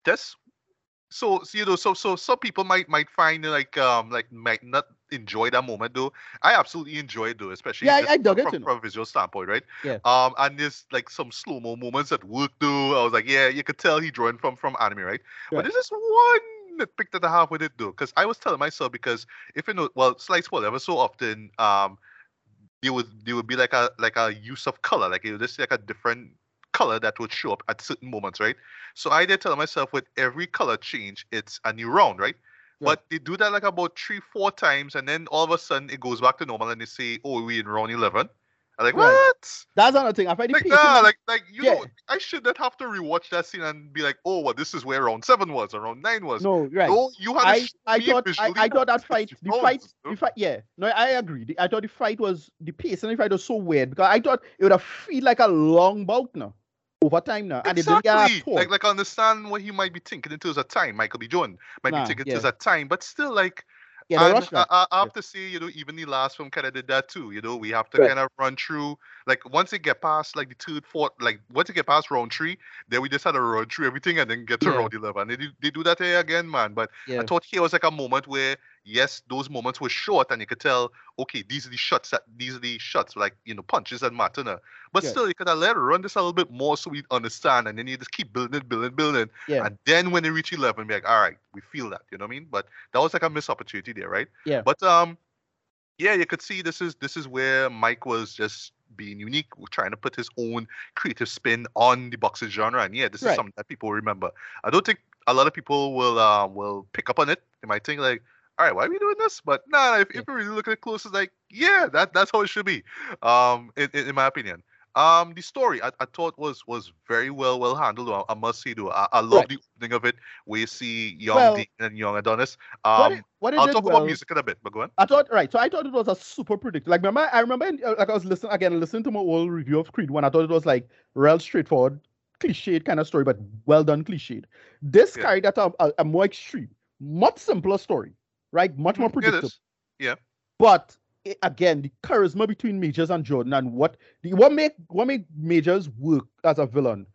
that's so, so you know, so so some people might might find like um like might not enjoy that moment though. I absolutely enjoy it though, especially
Yeah, I- I dug
from,
it,
from, from a visual standpoint, right?
Yeah.
Um, and there's like some slow mo moments at work though. I was like, yeah, you could tell he drawing from from anime, right? But there's just one nitpick that I have with it though, because I was telling myself because if you know, well, slight spoiler, ever so often, um, there would there would be like a like a use of color, like it would just like a different color that would show up at certain moments, right? So I did tell myself with every color change, it's a new round, right?
Right.
But they do that like about three, four times, and then all of a sudden it goes back to normal, and they say, "Oh, we in round 11. I'm like,
Right.
what?
That's another thing. I find the
Like, nah, like, like you
Yeah.
know, I should not have to rewatch that scene and be like, oh, well, this is where round seven was, or round nine was.
no, right.
No, you had to
I, I thought I, I thought that *laughs* fight the
rounds,
fight
know?
the fight yeah no I agree The- I thought the fight was the pace and the fight was so weird because I thought it would have feel like a long bout now over time now and it didn't get
Exactly. Like, like I understand what he might be thinking in terms of time. Michael B. Jordan might
Nah,
be thinking in
yeah.
terms of time, but still, like,
yeah,
and I. I, I have
Yeah.
to say, you know, even the last film kind of did that too. You know, we have to
Right.
kind of run through, like, once it get past, like, the third, fourth, like, once it get past round three, then we just had to run through everything and then get to
Yeah.
round 11. They do, they do that here again, man. But
Yeah.
I thought here was like a moment where, yes, those moments were short and you could tell, okay, these are the shots that, these are the shots, like, you know, punches and matter. But
Yeah.
still, you could have let it run this a little bit more so we understand and then you just keep building it, building, building.
Yeah.
And then when they reach 11, be like, all right, we feel that, you know what I mean? But that was like a missed opportunity there, right?
Yeah.
But um, yeah, you could see this is this is where Mike was just being unique, trying to put his own creative spin on the boxing genre, and yeah, this is something that people remember. I don't think a lot of people will uh, will pick up on it. They might think like, all right, why are we doing this? But nah, if, if you really look at it close, it's like, yeah, that that's how it should be. Um, in, in, in my opinion. Um, the story I, I thought was was very well well handled. I, I must say, though, I, I love
Right.
the opening of it, where you see young
Well,
Dean and young Adonis.
what
Um,
it, what it
I'll talk
well,
about music in a bit, but go on.
I thought right, so I thought it was a super predictable. Like remember, I remember uh, like I was listening again, listening to my old review of Creed when I thought it was like real straightforward, cliched kind of story, but well done cliched. This
Yeah.
carried that a, a, a more extreme, much simpler story, right? Much more
Mhm,
predictable.
Yeah.
But again, the charisma between Majors and Jordan and what the what make what make Majors work as a villain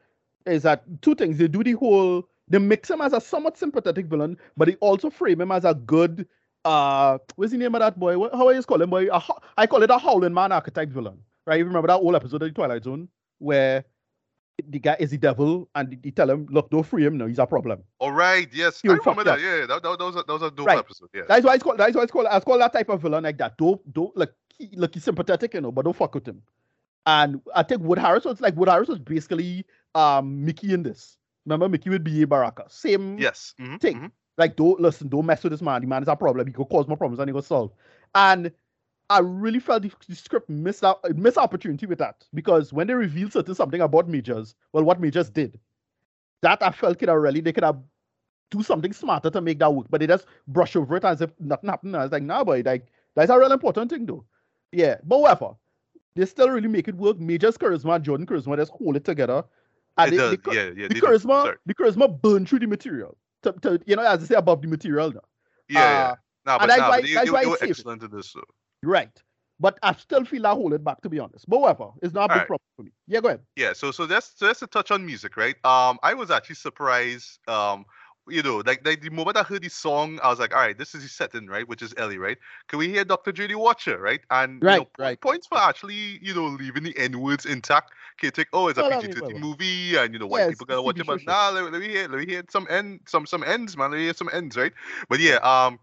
is that two things. They do the whole they mix him as a somewhat sympathetic villain, but they also frame him as a good uh what's the name of that boy? What, how are you calling boy? I call it a howling man archetype villain. Right? You remember that old episode of the Twilight Zone where the guy is the devil and they tell him, look, don't free him, no, he's a problem.
All right, yes,
You'll
I remember that. Yeah, that, that, that was a, that was a dope
Right.
episode. Yeah,
That's why it's called. That's why it's called. I call that type of villain like that. Don't don't like he, like he's sympathetic, you know, but don't fuck with him. And I think Wood Harris was like Wood Harris was basically um Mickey in this. Remember Mickey with B.A. Baraka. Same
yes. mhm,
thing.
mhm.
like don't listen, don't mess with this man. The man is a problem. He could cause more problems than he could solve. And I really felt the, the script missed out missed opportunity with that because when they revealed certain something about Majors, well, what Majors did, that I felt could have really they could have do something smarter to make that work, but they just brush over it as if nothing happened. I was like, nah, boy, like that's a real important thing though. Yeah, but whatever. They still really make it work. Majors charisma, and Jordan charisma, just hold it together. And
It
they-
does.
they
yeah, yeah.
the
do.
charisma, the charisma burn through the material. To, to, you know, as I say, above the material now.
Yeah, yeah.
uh,
Nah,
and
but nah,
why-
but you, you, you were excellent in this. So.
Right. But I still feel I hold it back to be honest. But whatever. It's not a big
Alright.
problem for me. Yeah, go ahead.
Yeah, so so that's so that's a touch on music, right? Um, I was actually surprised. Um, you know, like like the moment I heard the song, I was like, all right, this is the setting, right? Which is Ellie, right? Can we hear Dr. J.D. Watcher, right? And you know,
Right, right.
points for actually, you know, leaving the N words intact. Can you take, oh, it's a
mean,
PG-13 movie, and you know, white
yeah,
people gotta watch it, but nah, let, let me hear, let me hear some end, some some ends, man. Let me hear some ends, right? But yeah, um,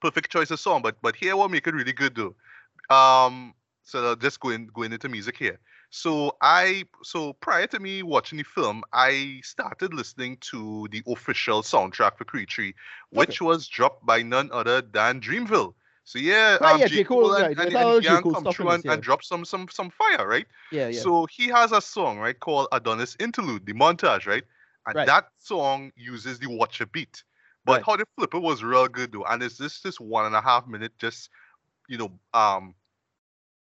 perfect choice of song. But but here, what make it really good though, um, so just going going into music here. So I so prior to me watching the film, I started listening to the official soundtrack for Creed 3, which was dropped by none other than Dreamville. So yeah,
Right,
um,
yeah,
J.
J.
Cole, and,
right,
and, and
J.
Young
Cole
come through and, and drop some some some fire, right?
Yeah, yeah.
So he has a song, right, called Adonis Interlude, the montage, right? And
Right.
that song uses the Watcher beat. But how the flip it was real good though. And it's just this one and a half minute just you know, um,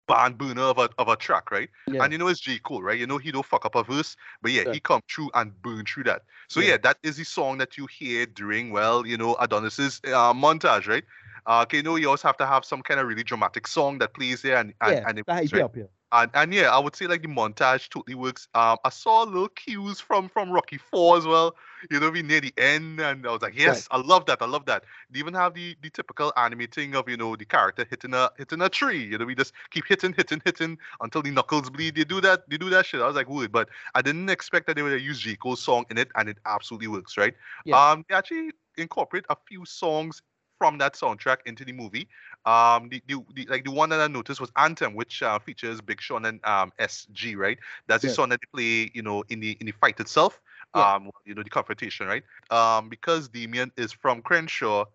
barn burner of a of a track, right?
Yeah.
And you know it's J. Cole, right? You know he don't fuck up a verse, but yeah,
Yeah.
he come through and burn through that. So
Yeah.
yeah, that is the song that you hear during, well, you know, Adonis's uh, montage, right? Uh, okay, you know, you also have to have some kind of really dramatic song that plays there and and,
yeah,
and it
that
right?
up here.
And, and yeah, I would say like the montage totally works. Um, I saw little cues from from Rocky Four as well. You know, we near the end, and I was like, yes, I love that. I love that. They even have the the typical anime thing of you know the character hitting a hitting a tree. You know, we just keep hitting, hitting, hitting until the knuckles bleed. They do that. They do that shit. I was like, would, but I didn't expect that they would use J Cole's song in it, and it absolutely works, right?
Yeah.
Um, they actually incorporate a few songs from that soundtrack into the movie. Um, the, the, the like the one that I noticed was Anthem, which uh, features Big Sean and um SG, right? That's the
Yeah.
song that they play, you know, in the in the fight itself.
Yeah.
Um, you know, the confrontation, right? Um, because Damien is from Crenshaw,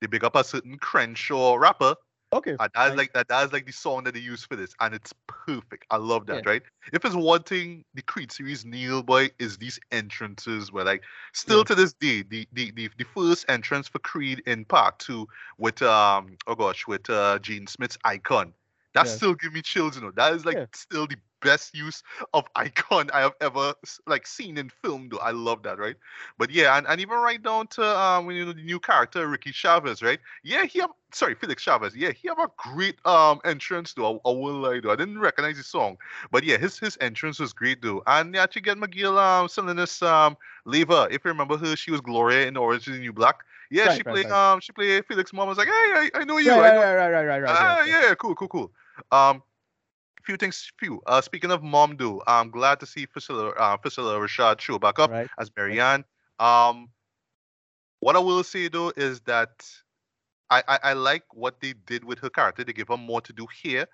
they big up a certain Crenshaw rapper,
Okay.
and that's like that. That's like the song that they use for this, and it's perfect. I love that,
Yeah.
right? If it's one thing, the Creed series Neil boy is these entrances where like still
Yeah.
to this day, the, the the the first entrance for Creed in Part Two with um oh gosh with uh Jaden Smith's Icon, that
Yeah.
still give me chills. You know, that is like
Yeah.
still the best use of *laughs* Icon I have ever like seen in film. Though I love that, right? But yeah, and, and even right down to um when you know the new character Ricky Chavez, right? Yeah, he have sorry Felix Chavez. Yeah, he have a great um entrance though. I, I will lie though. I didn't recognize his song, but yeah, his his entrance was great though. And yeah, to get McGill um Selenis um Leyva, if you remember her, she was Gloria in Orange is the New Black. Yeah,
Right,
she
right,
played
right.
um she played Felix mom. I was like, hey, I, I know you.
right,
I know
right, right, right, right, right,
Ah,
right.
yeah, cool, cool, cool. Um, few things, few. Uh, speaking of mom, do I'm glad to see Phylicia, uh, Phylicia Rashad show back up
Right.
as Marianne. Um, what I will say though is that I, I I like what they did with her character. They give her more to do here,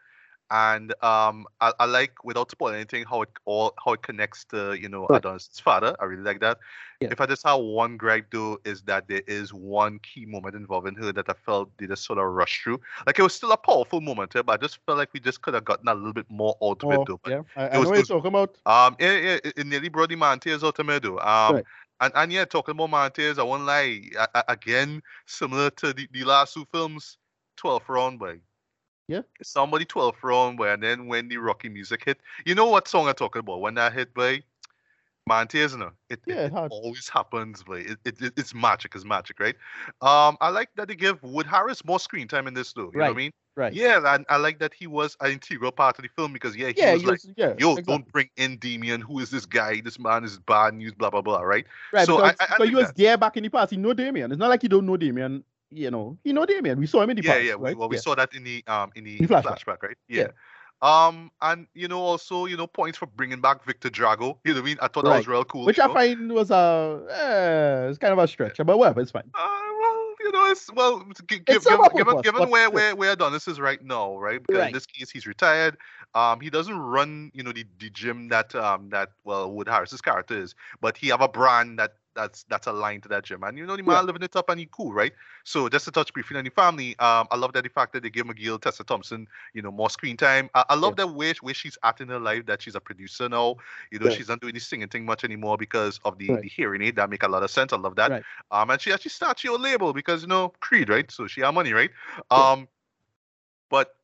and um, I, I like without spoiling anything how it all how it connects to you know
Right.
Adonis' father. I really like that.
Yeah.
If I just have one gripe though, is that there is one key moment involving her that I felt they just sort of rush through. Like it was still a powerful moment, eh, but I just felt like we just could have gotten a little bit more out of it
Oh,
though. But
yeah, I, I know what
it
you're talking about.
um, yeah, yeah, it, it nearly brought the man tears out of me though. Um,
Right.
and, and yeah, talking about man tears, I won't lie. I, I, again, similar to the, the last two films, 12th round boy.
Yeah.
Somebody 12th round and then when the Rocky music hit, you know what song I'm talking about? When that hit by you know, it, it-
Yeah, it
it always happens, boy. It, it, it- it's magic, it's magic, right? Um, I like that they give Wood Harris more screen time in this though. You know what I mean?
Right.
Yeah, and I like that he was an integral part of the film because yeah, he
yeah,
was like
yeah.
yo,
exactly.
don't bring in Damien. Who is this guy? This man is bad news, blah blah blah, right?
Right,
So I-
because,
I- I like
he was
that.
there back in the past. He know Damien. It's not like he don't know Damien. You know, he know Damien. We saw him in the
Yeah,
past,
yeah.
right?
Well, we
yeah.
saw that in the um in the, the
flashback.
flashback, right?
Yeah.
Yeah. Um, and you know, also, you know, points for bringing back Victor Drago. You know what I mean? I thought that was real cool.
Which I
know?
find was a, uh, it's kind of a stretch, but whatever, it's fine.
Uh, well, you know, it's well, g-
It's
gi-
some
given, given, given where, where where Adonis is right now, right? Because in this case, he's retired. Um, he doesn't run, you know, the, the gym that um that well Wood Harris's character is, but he have a brand that that's that's aligned to that gym, and you know the man
Yeah.
living it up and he cool, right? So just to touch briefly on the family, um, I love that the fact that they give McGill, Tessa Thompson, you know, more screen time. I, I love that way where she's at in her life that she's a producer now. You know,
Right.
she's not doing the singing thing much anymore because of the,
Right.
the hearing aid. That make a lot of sense. I love that.
Right.
Um, and she actually starts your label because you know Creed, right? So she have money, right?
Yeah.
Um, but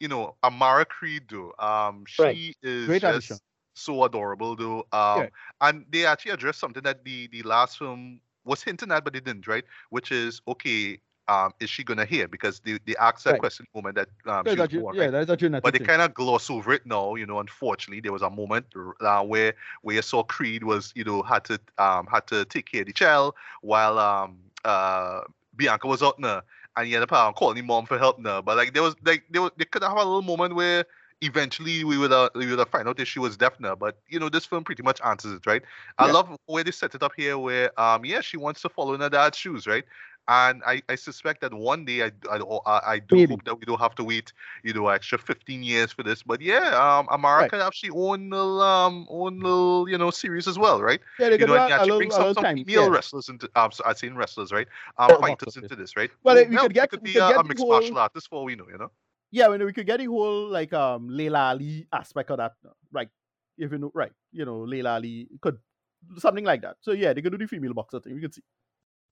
you know Amara Creed, though, um, she is
Great
just
addition.
So adorable, though. Um,
Yeah.
and they actually addressed something that the the last film was hinting at, but they didn't, right? Which is okay. Um, is she gonna hear? Because they, they asked that
Right.
question the moment that um,
There's
she was born,
yeah,
right?
a genetic
but they kind of gloss over it now. You know, unfortunately, there was a moment uh, where where you saw Creed was, you know, had to um had to take care of the child while um uh Bianca was out there, and he ended up um, calling mom for help now. But like there was like there was they could have a little moment where eventually we would uh, we would have find out if she was deaf now. But you know, this film pretty much answers it, right? I
Yeah.
love where they set it up here, where um yeah, she wants to follow in her dad's shoes, right? And I, I suspect that one day I, I, I, I do
Maybe.
hope that we don't have to wait, you know, extra 15 years for this. But yeah, um, Amara
Right.
she own little, um, own little, you know, series as well, right?
yeah, they
You know, and
a,
yeah,
a
she
little,
brings some, some female
yeah.
wrestlers into, um, so I'd say wrestlers, right? Um, fighters into this, right?
Well,
Who
we could get-
could
we
be
could
a, a
the
mixed
whole-
martial artist for all we know, you know?
Yeah, when we could get the whole like um Laila Ali aspect of that, right? If you know, right, you know, Laila Ali could something like that. So yeah, they could do the female boxer thing. We could see.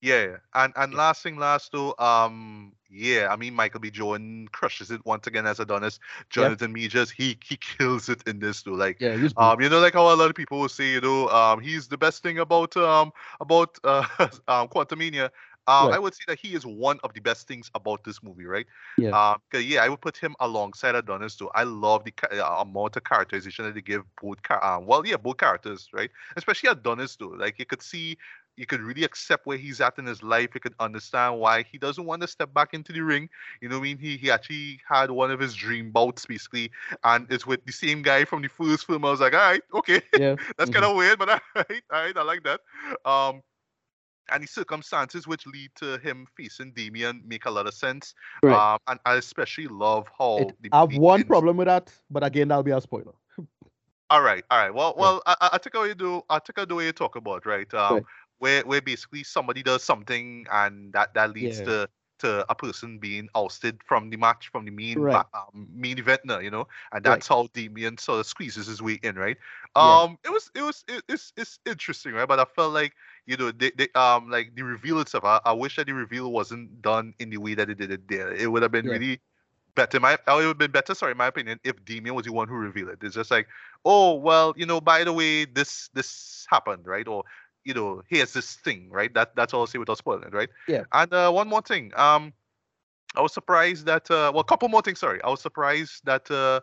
Yeah, yeah. and and
Yeah.
last thing last though, um, yeah, I mean Michael B. Jordan crushes it once again as Adonis. Jonathan yeah. Majors, he he kills it in this too. Like
yeah,
um, you know, like how a lot of people will say, you know, um, he's the best thing about um about uh *laughs* um Quantumania. Um, right. I would say that he is one of the best things about this movie, right?
Yeah. Um,
yeah, I would put him alongside Adonis too. I love the uh, amount of characterization that they give both. Car- um, well, yeah, both characters, right? Especially Adonis too. Like you could see you could really accept where he's at in his life. You could understand why he doesn't want to step back into the ring. You know, what I mean, he he actually had one of his dream bouts basically, and it's with the same guy from the first film. I was like, all right, okay,
yeah, *laughs*
that's mm-hmm. kind of weird, but *laughs* all right, all right, I like that. Um, and the circumstances which lead to him facing Damien make a lot of sense. Right. Um, and I especially love how
it, I have one ends. problem with that, but again, that'll be a spoiler.
all right, all right. Well, well, yeah. I, I take away do I take the way you talk about right. Um, right where where basically somebody does something and that that leads yeah. to to a person being ousted from the match from the main right. um, main event now, you know, and that's right. how Damien sort of squeezes his way in, right? Um, yeah. it was it was it, it's it's interesting, right? But I felt like you know they, they um like the reveal itself. I, I wish that the reveal wasn't done in the way that they did it there. It would have been yeah. really better. My it would have been better, sorry, in my opinion, if Damien was the one who revealed it. It's just like, oh well, you know, by the way, this this happened, right? Or you know, here's this thing, right? That that's all I'll say without spoiling it, right?
Yeah.
And uh, one more thing. Um, I was surprised that uh, well, a couple more things. Sorry, I was surprised that uh,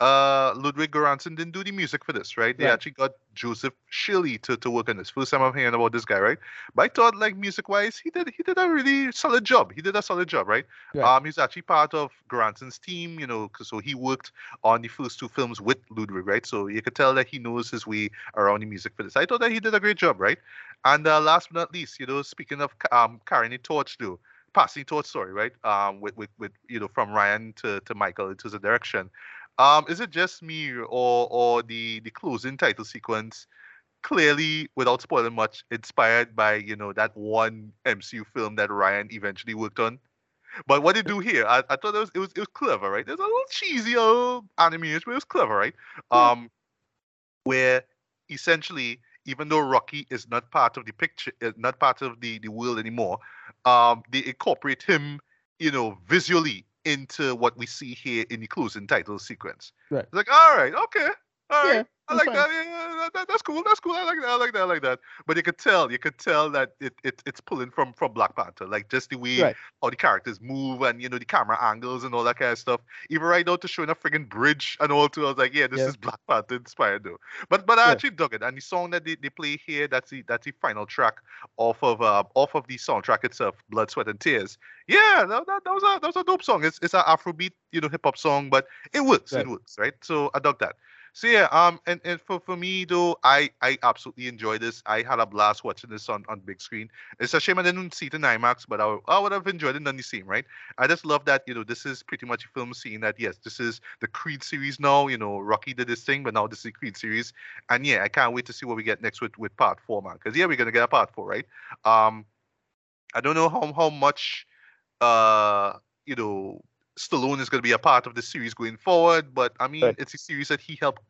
uh, Ludwig Göransson didn't do the music for this, right? They actually got Joseph Shirley to, to work on this. First time I'm hearing about this guy, right? But I thought, like music wise, he did he did a really solid job. He did a solid job, right? Um, he's actually part of Göransson's team, you know, so he worked on the first two films with Ludwig, right? So you could tell that he knows his way around the music for this. I thought that he did a great job, right? And uh, last but not least, you know, speaking of um carrying the torch, though passing torch story, right? Um, with, with, with you know from Ryan to, to Michael into the direction. Um, is it just me or or the the closing title sequence clearly, without spoiling much, inspired by you know that one MCU film that Ryan eventually worked on? But what they do here, I, I thought it was it was it was clever, right? There's a little cheesy old animation, but it was clever, right? Um, where essentially, even though Rocky is not part of the picture, uh, not part of the the world anymore, um, they incorporate him, you know, visually into what we see here in the closing title sequence.
Right.
It's like, all right, okay, all right. Yeah, I like that. Yeah, that, That's cool. That's cool. I like that. I like that. I like that. But you could tell, you could tell that it, it it's pulling from from Black Panther, like just the way right. how the characters move and you know the camera angles and all that kind of stuff. Even right now to showing a friggin' bridge and all too, I was like, yeah, this yeah. is Black Panther inspired though. But but I actually dug it. And the song that they, they play here, that's the that's the final track off of uh, off of the soundtrack itself, Blood, Sweat and Tears. Yeah, that, that, that was a that was a dope song. It's it's an Afrobeat, you know, hip hop song, but it works. Right. It works, right? So I dug that. So yeah, um, and, and for, for me though, I I absolutely enjoy this. I had a blast watching this on, on big screen. It's a shame I didn't see it in IMAX, but I, I would have enjoyed it on the same, right? I just love that you know this is pretty much a film scene that yes, this is the Creed series now. You know, Rocky did this thing, but now this is the Creed series, and yeah, I can't wait to see what we get next with with part four, man. Because yeah, we're gonna get a part four, right? Um, I don't know how how much uh you know Stallone is going to be a part of the series going forward, but I mean, right. it's a series that he helped,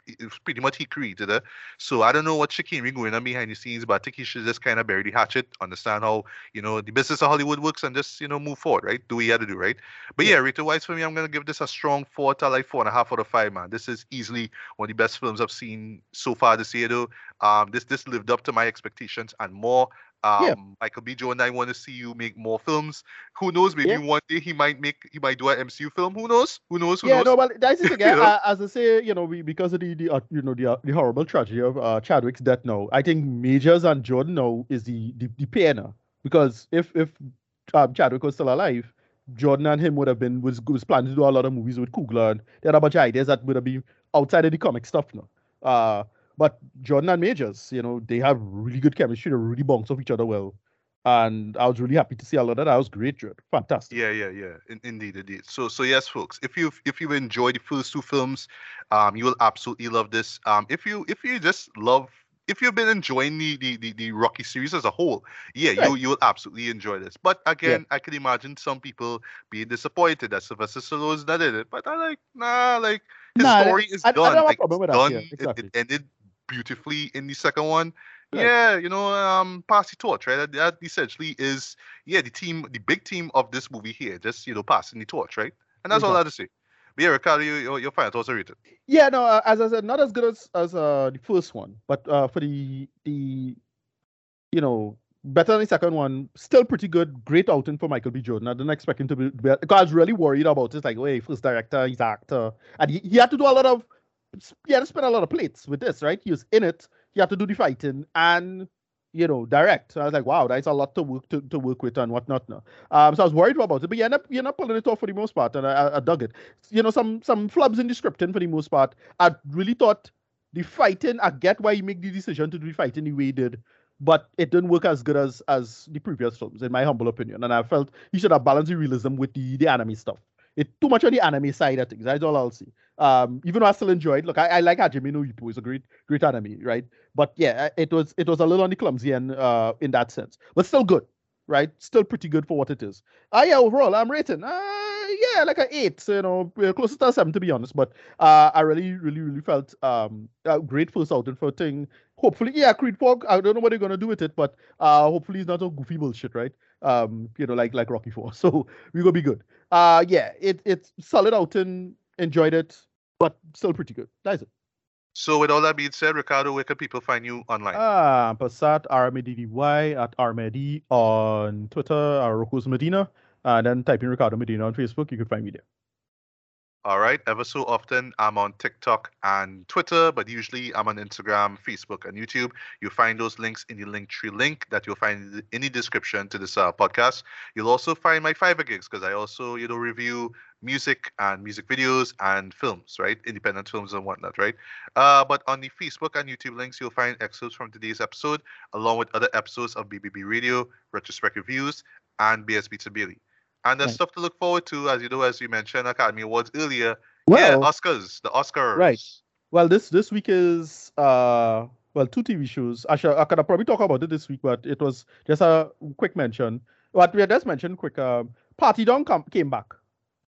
pretty much he created it. So I don't know what chicanery going on behind the scenes, but I think he should just kind of bury the hatchet, understand how, you know, the business of Hollywood works and just, you know, move forward, right? Do what you had to do, right? But yeah, rated wise for me, I'm going to give this a strong four to like four and a half out of five, man. This is easily one of the best films I've seen so far this year, though. Um, this, this lived up to my expectations and more. Um, yeah. Michael B. Jordan, I want to see you make more films. Who knows? Maybe yeah. one day he might make, he might do an MCU film. Who knows? Who knows? Who
yeah,
knows?
no, but that's *laughs* thing. uh, as I say, you know, we, because of the, the uh, you know, the, uh, the horrible tragedy of uh, Chadwick's death now, I think Majors and Jordan now is the the, the pair now. Because if if um, Chadwick was still alive, Jordan and him would have been was was planning to do a lot of movies with Coogler and they had a bunch of ideas that would have been outside of the comic stuff now. Uh, but Jordan and Majors, you know, they have really good chemistry. They really bounce off each other well and I was really happy to see all of that. That was great, Judd. Fantastic.
Yeah, yeah, yeah. In, indeed, indeed. So, so yes, folks. If you if you enjoyed the first two films, um, you will absolutely love this. Um, if you if you just love if you've been enjoying the, the, the, the, Rocky series as a whole, yeah, right. you you will absolutely enjoy this. But again, yeah. I can imagine some people being disappointed that Sylvester Stallone's not in it. But I like nah, like his nah, story is I, done. I, I like, done. Yeah, exactly. it, it, ended beautifully in the second one
Right.
Yeah, you know, um, pass the torch, right? That, that essentially is, yeah, the team, the big team of this movie here, just you know, passing the torch, right? And that's all I have to say. But yeah, Ricardo, you, your, your final thoughts are rated.
Yeah, no, uh, as I said, not as good as as uh, the first one, but uh, for the the you know better than the second one, still pretty good. Great outing for Michael B. Jordan. I didn't expect him to be. be- Because I was really worried about it. Like, wait, first director, he's actor, and he, he had to do a lot of. He had to spin a lot of plates with this, right? He was in it. He had to do the fighting and you know direct. So I was like, wow, that's a lot to work to, to work with and whatnot. Now, um, so I was worried about it, but you end up you end up pulling it off for the most part, and I, I, I dug it. You know, some some flubs in the scripting for the most part. I really thought the fighting. I get why he made the decision to do the fighting the way he did but it didn't work as good as as the previous films, in my humble opinion. And I felt he should have balanced the realism with the the anime stuff. It too much on the anime side of things. That's all I'll see. Um, even though I still enjoyed. Look, I, I like Hajime no Ippo. It's a great great anime, right? But yeah, it was it was a little on the clumsy end uh, in that sense, but still good, right? Still pretty good for what it is. Ah, yeah. Overall, I'm rating. Uh, yeah, like an eight. You know, uh, closer to seven to be honest. But uh, I really, really, really felt um a great first outing for a thing hopefully, yeah, Creed Fog. I don't know what they're gonna do with it, but uh, hopefully it's not a goofy bullshit, right? Um, you know, like like Rocky Four. *laughs* So we're gonna be good. Uh, yeah, it it's solid outing. Enjoyed it, but still pretty good. That's it.
So with all that being said, Ricardo, where can people find you online?
Ah, Passat RMDDY at Armedi on Twitter, Rocco's Medina, and then type in Ricardo Medina on Facebook. You can find me there.
All right. Ever so often, I'm on TikTok and Twitter, but usually I'm on Instagram, Facebook, and YouTube. You'll find those links in the Linktree link that you'll find in the description to this uh, podcast. You'll also find my Fiverr gigs because I also, you know, review music and music videos and films, right? Independent films and whatnot, right? Uh, but on the Facebook and YouTube links, you'll find excerpts from today's episode, along with other episodes of BBB Radio, Retrospect Reviews, and BS Beats and there's
Right.
stuff to look forward to, as you know, as you mentioned, Academy Awards earlier.
Well,
yeah, Oscars, the Oscars.
Right. Well, this this week is uh well two TV shows. I Actually, I could have probably talk about it this week, but it was just a quick mention. What we had just mentioned, quick. Um, Party Down come, came back.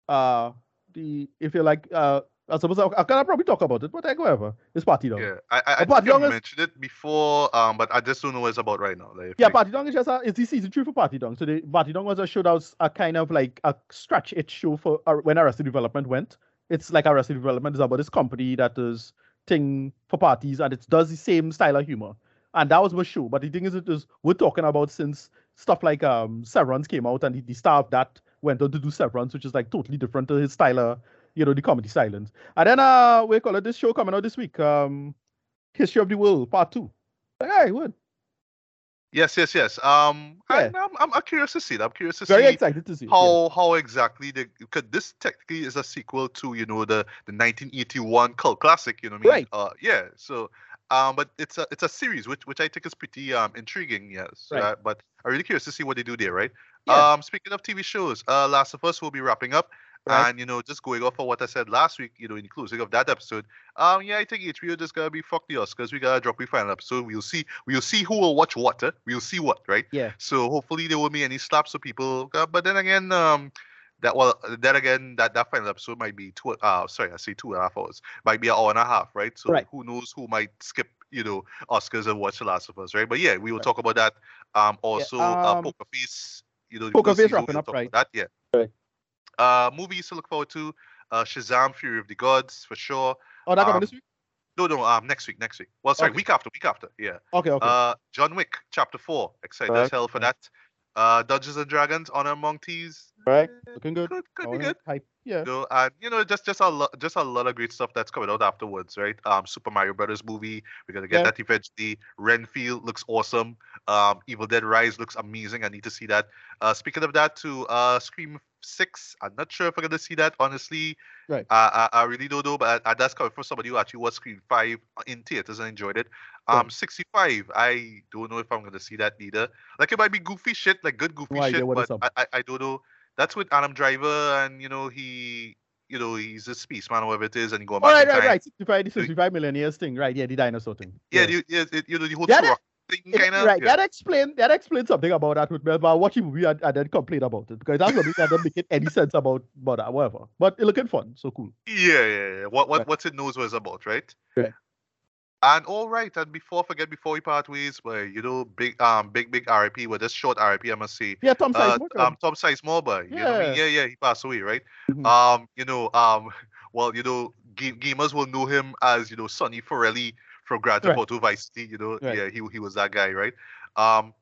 Uh, the if you like, uh, I suppose I, I can probably talk about it, but like whatever. It's Party Down.
Yeah, I, I, I
But
think you
long as-
mentioned it before, um, but I just don't know what it's about right now. Like,
Yeah,
like,
Party Down is just a, it's the season three for Party Down. So the Party Down was a show that was a kind of like a scratch itch show for uh, when Arrested Development went. It's like Arrested Development is about this company that does thing for parties and it does the same style of humor. And that was my show. But the thing is, it is we're talking about since stuff like um Severance came out and the, the star of that went on to do Severance, which is like totally different to his style of, you know, the comedy silence. And then uh we call it this show coming out this week, um History of the World Part Two. Like, hey, what?
yes, yes, yes. Um, I,
Yeah.
I'm, I'm curious to see it. I'm curious to
Very
see
excited to see. it, yeah.
how how exactly the because this technically is a sequel to you know the the 1981 cult classic. You know what I mean?
Right.
Uh, yeah. So. Um, but it's a it's a series which which I think is pretty um intriguing, yes.
Right.
Uh, but I'm really curious to see what they do there, right?
Yeah.
Um, speaking of TV shows, uh, Last of Us will be wrapping up,
Right.
and you know, just going off of what I said last week, you know, in closing of that episode, um, yeah, I think HBO just gotta be fuck the Oscars. We gotta drop the final episode. We'll see, we'll see who will watch what. eh? We'll see what, right?
Yeah.
So hopefully there won't be any slaps of people. Uh, but then again, um, that well, then again, that that final episode might be two. Uh, sorry, I say two and a half hours. Might be an hour and a half, right? So
Right.
who knows who might skip, you know, Oscars and watch The Last of Us, right? But yeah, we will
Right.
talk about that. Um, also, uh,
um,
Poker Face. You know,
Poker Face wrapping up, right.
about That yeah.
Right.
Uh, movies to look forward to. Uh, Shazam: Fury of the Gods for sure.
Oh, that coming
um,
this week?
No, no, um, next week, next week. Well, sorry,
Okay.
week after, week after. Yeah.
Okay, okay.
Uh, John Wick, Chapter Four. Excited as
Correct,
hell for that. Uh, Dungeons and Dragons, Honor Among Thieves.
right. Looking good.
Could, could be good.
Hype. Yeah.
You know, and you know, just just a lot, just a lot of great stuff that's coming out afterwards, right? Um, Super Mario Brothers movie, we're gonna get
Yeah.
that eventually. Renfield looks awesome. Um, Evil Dead Rise looks amazing. I need to see that. Uh, speaking of that, to uh, Scream Six, I'm not sure if I'm gonna see that. Honestly,
Right.
I, I, I really don't know, but I that's coming from somebody who actually watched Scream Five in theaters and enjoyed it. Um,
Right.
65, I don't know if I'm gonna see that either. Like it might be goofy shit, like good goofy shit, but. I, I, I don't know. That's with Adam Driver, and you know he, you know he's a spaceman or whatever it is, and he going
All
back
right, right,
time.
right. 65, the 65 million years thing. Right. Yeah, the dinosaur thing.
Yeah, the, yeah, it, you know the whole
Yeah,
thing, kind of.
right.
Yeah.
That explain that explains something about that with me. But watching movie and, and then complain about it because that's something that doesn't make any sense about about that, whatever. But it looking fun, so cool.
yeah, yeah, yeah. What what
Right.
what's it knows what it's about, right?
Right.
And all right, and before forget before we part ways, but you know, big um big big RIP, with this short RIP, I must say.
Yeah, Tom
Uh,
Sizemore.
um, Tom Sizemore, but you know, I mean?
Yeah.
yeah, yeah, he passed away, right?
Mhm.
Um, you know, um, *laughs* well, you know, ga- gamers will know him as you know Sonny Forelli from Theft
Right.
Vice City. You know,
Right.
yeah, he he was that guy, right? Um,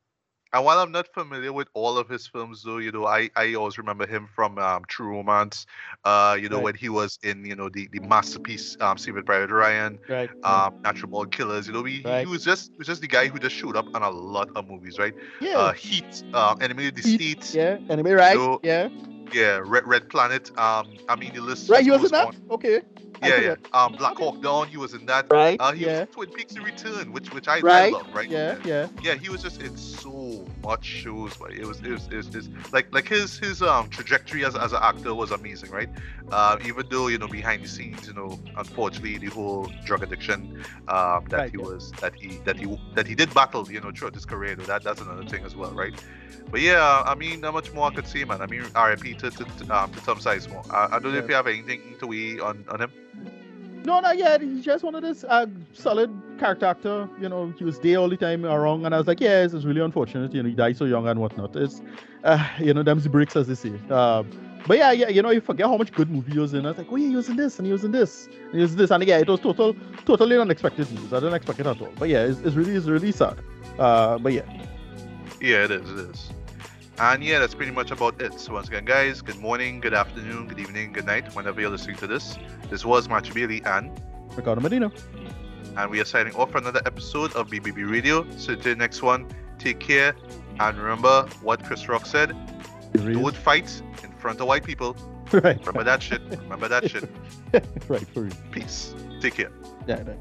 and while I'm not familiar with all of his films, though, you know, I, I always remember him from um, True Romance. Uh, you know,
Right.
when he was in you know the the masterpiece um, Saving Private Ryan,
right.
um, Natural Born Killers. You know, he, he was just was just the guy who just showed up on a lot of movies, right?
yeah.
Uh, Heat, uh, Enemy of the
Heat,
State,
yeah. Enemy, right?
know,
yeah.
Yeah, Red Red Planet. Um, I mean the list.
Right. He was in that.
on.
Okay.
Yeah, yeah.
forgot.
Um, Black Hawk Down, he was in that.
Right.
Uh, he
yeah.
was in Twin Peaks: The Return, which which I, I love, right?
Yeah. Yeah.
Yeah, he was just in so much shows, but it was it was, it was, it was like like his his um trajectory as, as an actor was amazing, right? Uh, even though you know behind the scenes, you know, unfortunately the whole drug addiction um that
Right,
he
yeah.
was that he that he that he did battle, you know, throughout his career. though That that's another thing as well, right? But yeah, I mean, not much more I could say, man. I mean, R.I.P. to to, to, um, to Tom Sizemore. I, I don't know if you have anything to weigh on on him.
No, not yet. He's just one of this uh, solid character actor. You know, he was there all the time around, and I was like, yeah, this is really unfortunate. You know, he died so young and whatnot. It's, uh, you know, them's the bricks, as they say. Um, but yeah, yeah, you know, you forget how much good movie he was in. I was like, oh, yeah, he was in this, and he was in this, and he was in this, and yeah, it was total, totally unexpected news. I didn't expect it at all. But yeah, it's, it's really, it's really sad. Uh, but yeah,
Yeah, it is. It is. And yeah, that's pretty much about it. So once again, guys, good morning, good afternoon, good evening, good night, whenever you're listening to this. This was Matthew Bailey and
Ricardo Medina.
and we are signing off for another episode of BBB Radio. So the next one, take care and remember what Chris Rock said: don't fight in front of white people. *laughs*
right,
Remember that shit. Remember that shit. *laughs*
right for you.
Peace. Take care.
Yeah, right.